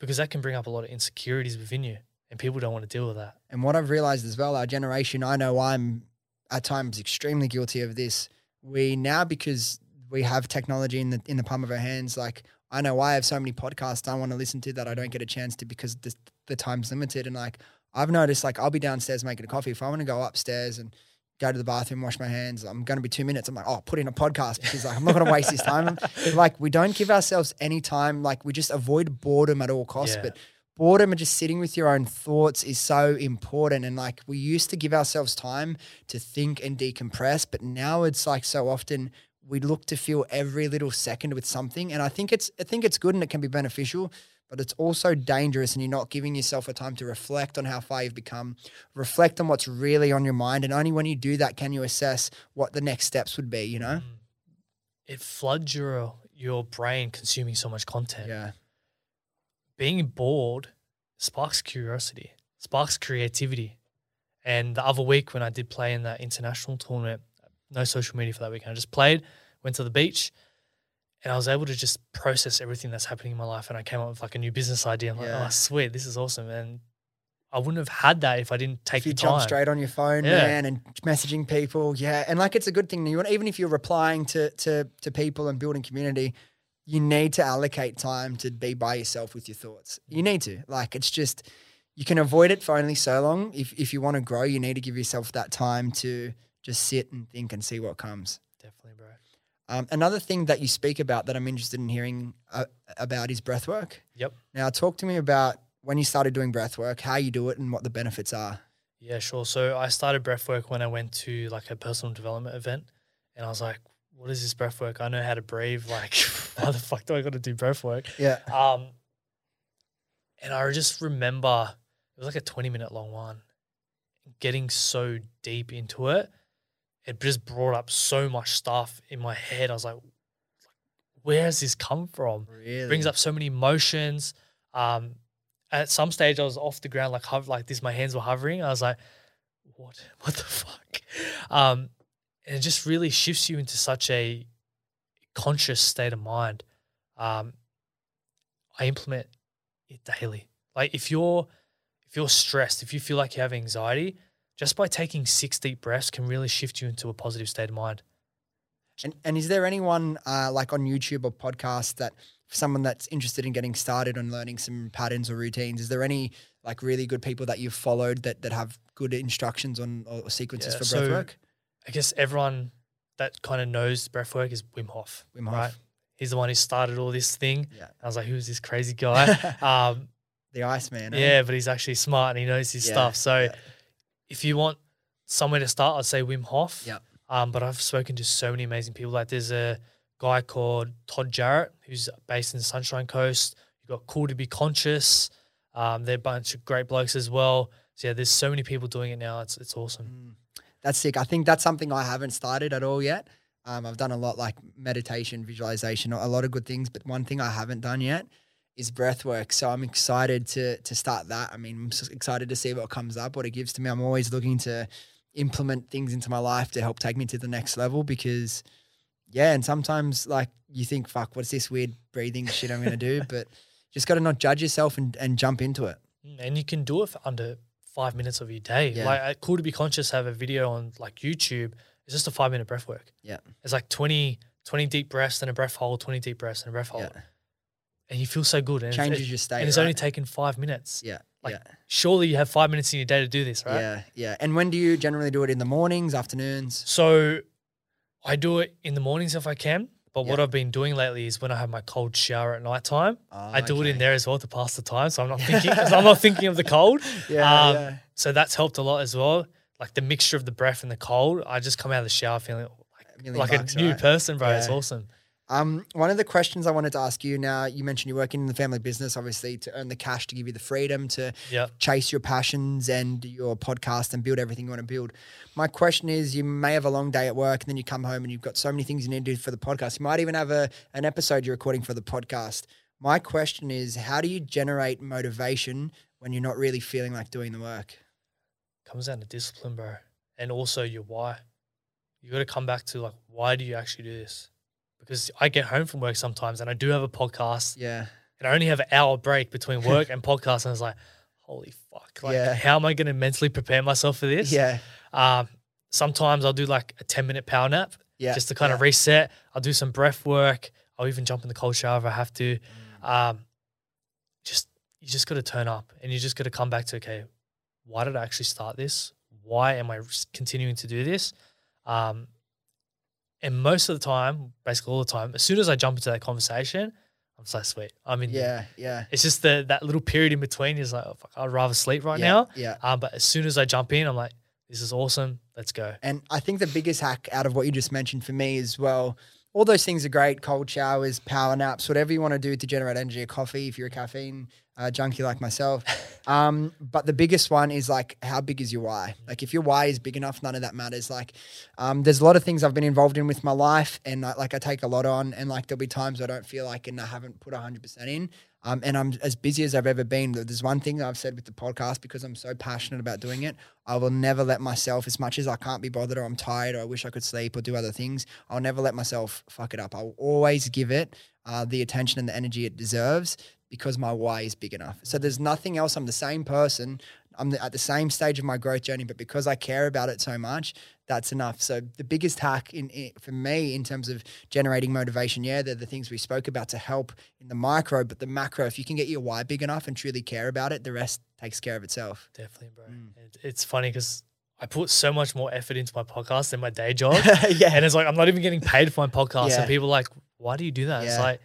because that can bring up a lot of insecurities within you and people don't want to deal with that. And what I've realized as well, our generation, I know I'm at times extremely guilty of this. We now because we have technology in the in the palm of our hands, like I know I have so many podcasts I want to listen to that I don't get a chance to because the, the time's limited. And like I've noticed, like I'll be downstairs making a coffee. If I want to go upstairs and go to the bathroom, wash my hands, I'm going to be two minutes. I'm like, oh, put in a podcast because like I'm not going to waste this time. <laughs> like we don't give ourselves any time. Like we just avoid boredom at all costs. Yeah. But boredom and just sitting with your own thoughts is so important. And like we used to give ourselves time to think and decompress, but now it's like so often we look to fill every little second with something. And I think it's I think it's good and it can be beneficial, but it's also dangerous and you're not giving yourself a time to reflect on how far you've become, reflect on what's really on your mind. And only when you do that can you assess what the next steps would be, you know? Mm. It floods your your brain consuming so much content. Yeah. Being bored sparks curiosity, sparks creativity. And the other week when I did play in that international tournament, no social media for that weekend. I just played, went to the beach, and I was able to just process everything that's happening in my life. And I came up with like a new business idea. I'm like, oh, Yeah. oh, sweet, this is awesome. And I wouldn't have had that if I didn't take if you the jump time. straight on your phone, Yeah. man, and messaging people, yeah, and like it's a good thing. You want, even if you're replying to to to people and building community, you need to allocate time to be by yourself with your thoughts. You need to. Like it's just you can avoid it for only so long. If if you want to grow, you need to give yourself that time to just sit and think and see what comes. Definitely, bro. Um, another thing that you speak about that I'm interested in hearing uh, about is breath work. Yep. Now, talk to me about when you started doing breath work, how you do it, and what the benefits are. Yeah, sure. So I started breathwork when I went to like a personal development event, and I was like, "What is this breathwork? I know how to breathe. <laughs> Like, why the fuck do I got to do breathwork?" Yeah. Um, and I just remember it was like a twenty-minute long one. Getting so deep into it, it just brought up so much stuff in my head. I was like, "Where has this come from?" Really brings up so many emotions. Um, at some stage, I was off the ground, like hov- like this. My hands were hovering. I was like, "What? <laughs> What the fuck?" Um, and it just really shifts you into such a conscious state of mind. Um, I implement it daily. Like if you're if you're stressed, if you feel like you have anxiety, just by taking six deep breaths can really shift you into a positive state of mind. And, and is there anyone uh, like on YouTube or podcast that someone that's interested in getting started on learning some patterns or routines, is there any like really good people that you've followed that that have good instructions on or sequences Yeah, for so breath work? I guess everyone that kind of knows breath work is Wim Hof. Wim Hof. Right? He's the one who started all this thing. Yeah. I was like, who's this crazy <laughs> guy? um, The Iceman. eh? yeah, but he's actually smart and he knows his Yeah, stuff. So yeah. If you want somewhere to start, I'd say Wim Hof. Yep. Um, but I've spoken to so many amazing people. Like there's a guy called Todd Jarrett who's based in the Sunshine Coast. You've got Cool to Be Conscious. Um, they're a bunch of great blokes as well. So yeah, there's so many people doing it now. It's it's awesome. Mm. That's sick. I think that's something I haven't started at all yet. Um, I've done a lot like meditation, visualization, a lot of good things, but one thing I haven't done yet is breath work. So I'm excited to to start that. I mean, I'm excited to see what comes up, what it gives to me. I'm always looking to implement things into my life to help take me to the next level because yeah, and sometimes like you think, fuck, what's this weird breathing shit I'm gonna do? <laughs> But just gotta not judge yourself and, and jump into it. Mm, and you can do it for under five minutes of your day. Yeah. Like Cool to Be Conscious have a video on like YouTube. It's just a five minute breath work. Yeah. It's like 20, 20 deep breaths and a breath hold, 20 deep breaths and a breath hold. Yeah. And you feel so good. And Changes it's, your state. and it's right? only taken five minutes. yeah. like, yeah. Surely you have five minutes in your day to do this, right? Yeah, yeah. And when do you generally do it? In the mornings, afternoons? So I do it in the mornings if I can. But what I've been doing lately is when I have my cold shower at night time, Oh, I do it in there as well to pass the time. So I'm not <laughs> thinking, I'm not thinking of the cold. <laughs> Yeah, Um, yeah. So that's helped a lot as well. Like the mixture of the breath and the cold, I just come out of the shower feeling A like bucks, a new right? person, bro. It's awesome. Um, one of the questions I wanted to ask you now, you mentioned you're working in the family business, obviously, to earn the cash to give you the freedom to Yeah. chase your passions and your podcast and build everything you want to build. My question is you may have a long day at work and then you come home and you've got so many things you need to do for the podcast. You might even have a an episode you're recording for the podcast. My question is how do you generate motivation when you're not really feeling like doing the work? Comes down to discipline, bro. And also your why. You got to come back to like, why do you actually do this? Because I get home from work sometimes and I do have a podcast Yeah. and I only have an hour break between <laughs> work and podcast. And it's like, holy fuck. Like, Yeah. how am I going to mentally prepare myself for this? Yeah. Um, sometimes I'll do like a 10 minute power nap Yeah. just to kind of reset. I'll do some breath work. I'll even jump in the cold shower if I have to. Mm. Um, just you just got to turn up and you just got to come back to okay, why did I actually start this? Why am I continuing to do this? Um, and most of the time, basically all the time, as soon as I jump into that conversation, I'm so sweet. I mean. Yeah. Yeah. It's just the that little period in between is like, oh, fuck, I'd rather sleep right yeah, now. Yeah. Um, but as soon as I jump in, I'm like, this is awesome. Let's go. And I think the biggest hack out of what you just mentioned for me is well, all those things are great cold showers, power naps, whatever you want to do to generate energy, a coffee if you're a caffeine uh, junkie like myself. <laughs> Um, but the biggest one is like, how big is your why? Like, if your why is big enough, none of that matters. Like, um, there's a lot of things I've been involved in with my life, and I, like I take a lot on, and like there'll be times I don't feel like, and I haven't put 100% in. Um, and I'm as busy as I've ever been. There's one thing I've said with the podcast because I'm so passionate about doing it. I will never let myself, as much as I can't be bothered or I'm tired or I wish I could sleep or do other things, I'll never let myself fuck it up. I'll always give it uh, the attention and the energy it deserves because my why is big enough. So there's nothing else. I'm the same person. I'm the, at the same stage of my growth journey, but because I care about it so much, that's enough. So the biggest hack in, in for me in terms of generating motivation, yeah, they're the things we spoke about to help in the micro, but the macro, if you can get your why big enough and truly care about it, the rest takes care of itself. Definitely, bro. Mm. It, it's funny because I put so much more effort into my podcast than my day job. <laughs> yeah. and it's like, I'm not even getting paid for my podcast. <laughs> Yeah. And people are like, why do you do that? It's like,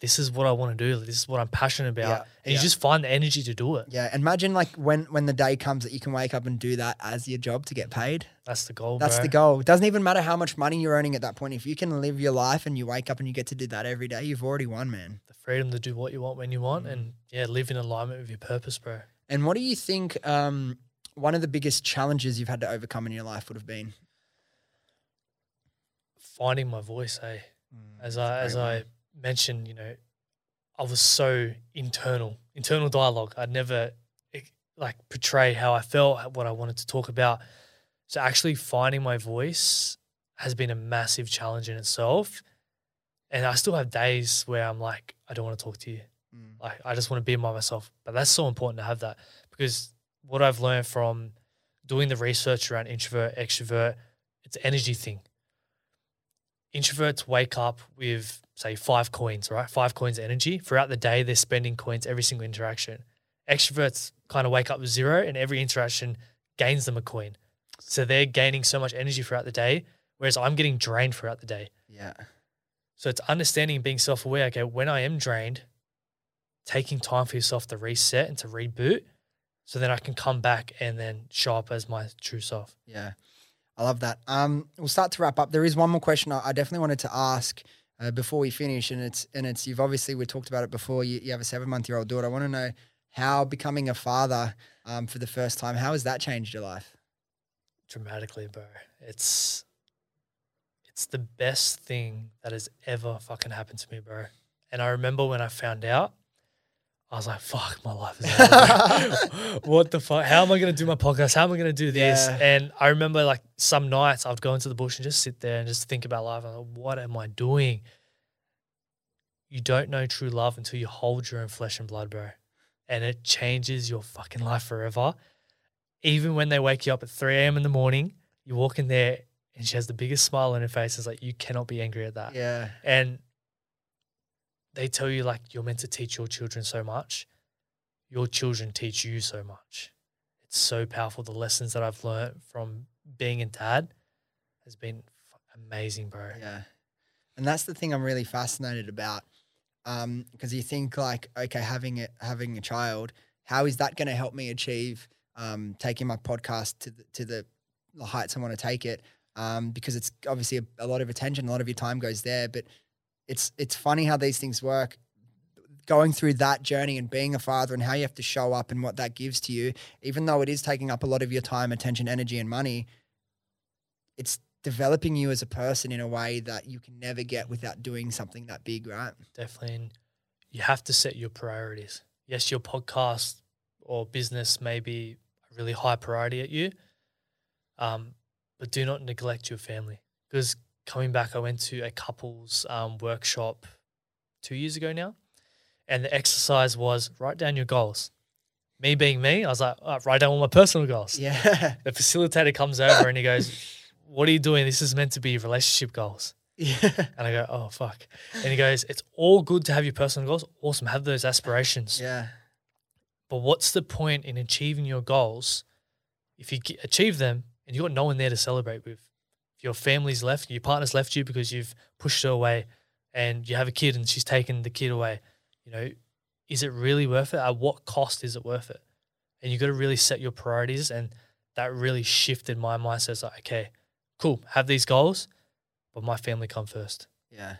this is what I want to do. This is what I'm passionate about. Yeah, And yeah. you just find the energy to do it. Yeah, imagine like when when the day comes that you can wake up and do that as your job to get paid. That's the goal, That's bro. the goal. It doesn't even matter how much money you're earning at that point. If you can live your life and you wake up and you get to do that every day, you've already won, man. The freedom to do what you want when you want Mm. and yeah, live in alignment with your purpose, bro. And what do you think um, one of the biggest challenges you've had to overcome in your life would have been? Finding my voice, eh? As I as great I mentioned, you know, I was so internal, internal dialogue. I'd never eh, like portray how I felt, what I wanted to talk about. So actually finding my voice has been a massive challenge in itself. And I still have days where I'm like, I don't want to talk to you. Mm. Like I just want to be by myself. But that's so important to have that because what I've learned from doing the research around introvert, extrovert, it's an energy thing. Introverts wake up with say five coins, right? Five coins energy. Throughout the day, they're spending coins every single interaction. Extroverts kind of wake up with zero and every interaction gains them a coin. So they're gaining so much energy throughout the day, whereas I'm getting drained throughout the day. Yeah. So it's understanding and being self aware. Okay, when I am drained, taking time for yourself to reset and to reboot, so then I can come back and then show up as my true self. Yeah. I love that. Um, we'll start to wrap up. There is one more question I, I definitely wanted to ask uh, before we finish, and it's and it's you've obviously we talked about it before. You, you have a seven month year old daughter. I want to know how becoming a father um, for the first time. How has that changed your life? Dramatically, bro. It's it's the best thing that has ever fucking happened to me, bro. And I remember when I found out, I was like, fuck, my life is over. <laughs> what the fuck? How am I going to do my podcast? How am I going to do this? Yeah. And I remember like some nights I would go into the bush and just sit there and just think about life. I'm like, what am I doing? You don't know true love until you hold your own flesh and blood, bro. And it changes your fucking life forever. Even when they wake you up at 3 a.m. in the morning, you walk in there and she has the biggest smile on her face. It's like, you cannot be angry at that Yeah. and they tell you like you're meant to teach your children so much your children teach you so much it's so powerful the lessons that i've learned from being a dad has been amazing bro Yeah. And that's the thing I'm really fascinated about. Um, because you think like, okay, having it having a child, how is that going to help me achieve um, taking my podcast to the, to the, the heights I want to take it? Um, because it's obviously a, a lot of attention, a lot of your time goes there. But it's it's funny how these things work. Going through that journey and being a father and how you have to show up and what that gives to you, even though it is taking up a lot of your time, attention, energy, and money, it's developing you as a person in a way that you can never get without doing something that big, right? Definitely. And you have to set your priorities. Yes, your podcast or business may be a really high priority at you, um, but do not neglect your family. Because coming back, I went to a couples um, workshop two years ago now, and the exercise was write down your goals. Me being me, I was like, write down all my personal goals. Yeah. <laughs> The facilitator comes over and he goes, What are you doing? This is meant to be relationship goals. yeah. And I go, Oh, fuck. And he goes, It's all good to have your personal goals. Awesome. Have those aspirations. Yeah. But what's the point in achieving your goals if you achieve them and you've got no one there to celebrate with? Your family's left, your partner's left you because you've pushed her away and you have a kid and she's taken the kid away, you know, is it really worth it? At what cost is it worth it? And you got to really set your priorities. And that really shifted my mindset. It's like, okay, cool, have these goals, but my family come first. Yeah.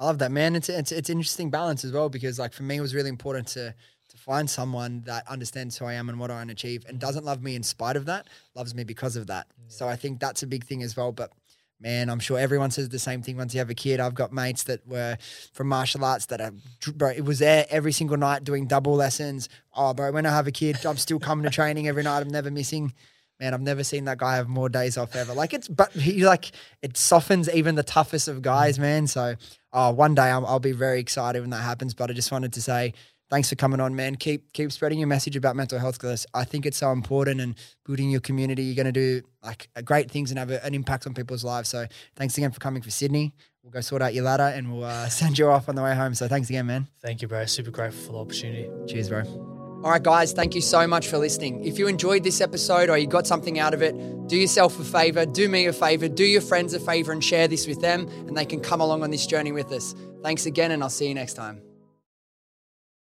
I love that, man. It's it's it's interesting balance as well because like for me it was really important to find someone that understands who I am and what I want to achieve and mm. doesn't love me in spite of that, loves me because of that. So I think that's a big thing as well. But man, I'm sure everyone says the same thing once you have a kid. I've got mates that were from martial arts that are bro, it was there every single night doing double lessons. Oh, bro, when I have a kid, I'm still coming to training every night. I'm never missing. Man, I've never seen that guy have more days off ever. Like it's, but he like it softens even the toughest of guys, mm. man. So, oh, one day I'll, I'll be very excited when that happens. But I just wanted to say thanks for coming on, man. Keep keep spreading your message about mental health because I think it's so important and building your community. You're going to do like great things and have a, an impact on people's lives. So thanks again for coming for Sydney. We'll go sort out your ladder and we'll uh, <laughs> send you off on the way home. So thanks again, man. Thank you, bro. Super grateful for the opportunity. Cheers, bro. All right, guys, thank you so much for listening. If you enjoyed this episode or you got something out of it, do yourself a favor, do me a favor, do your friends a favor, and share this with them, and they can come along on this journey with us. Thanks again, and I'll see you next time.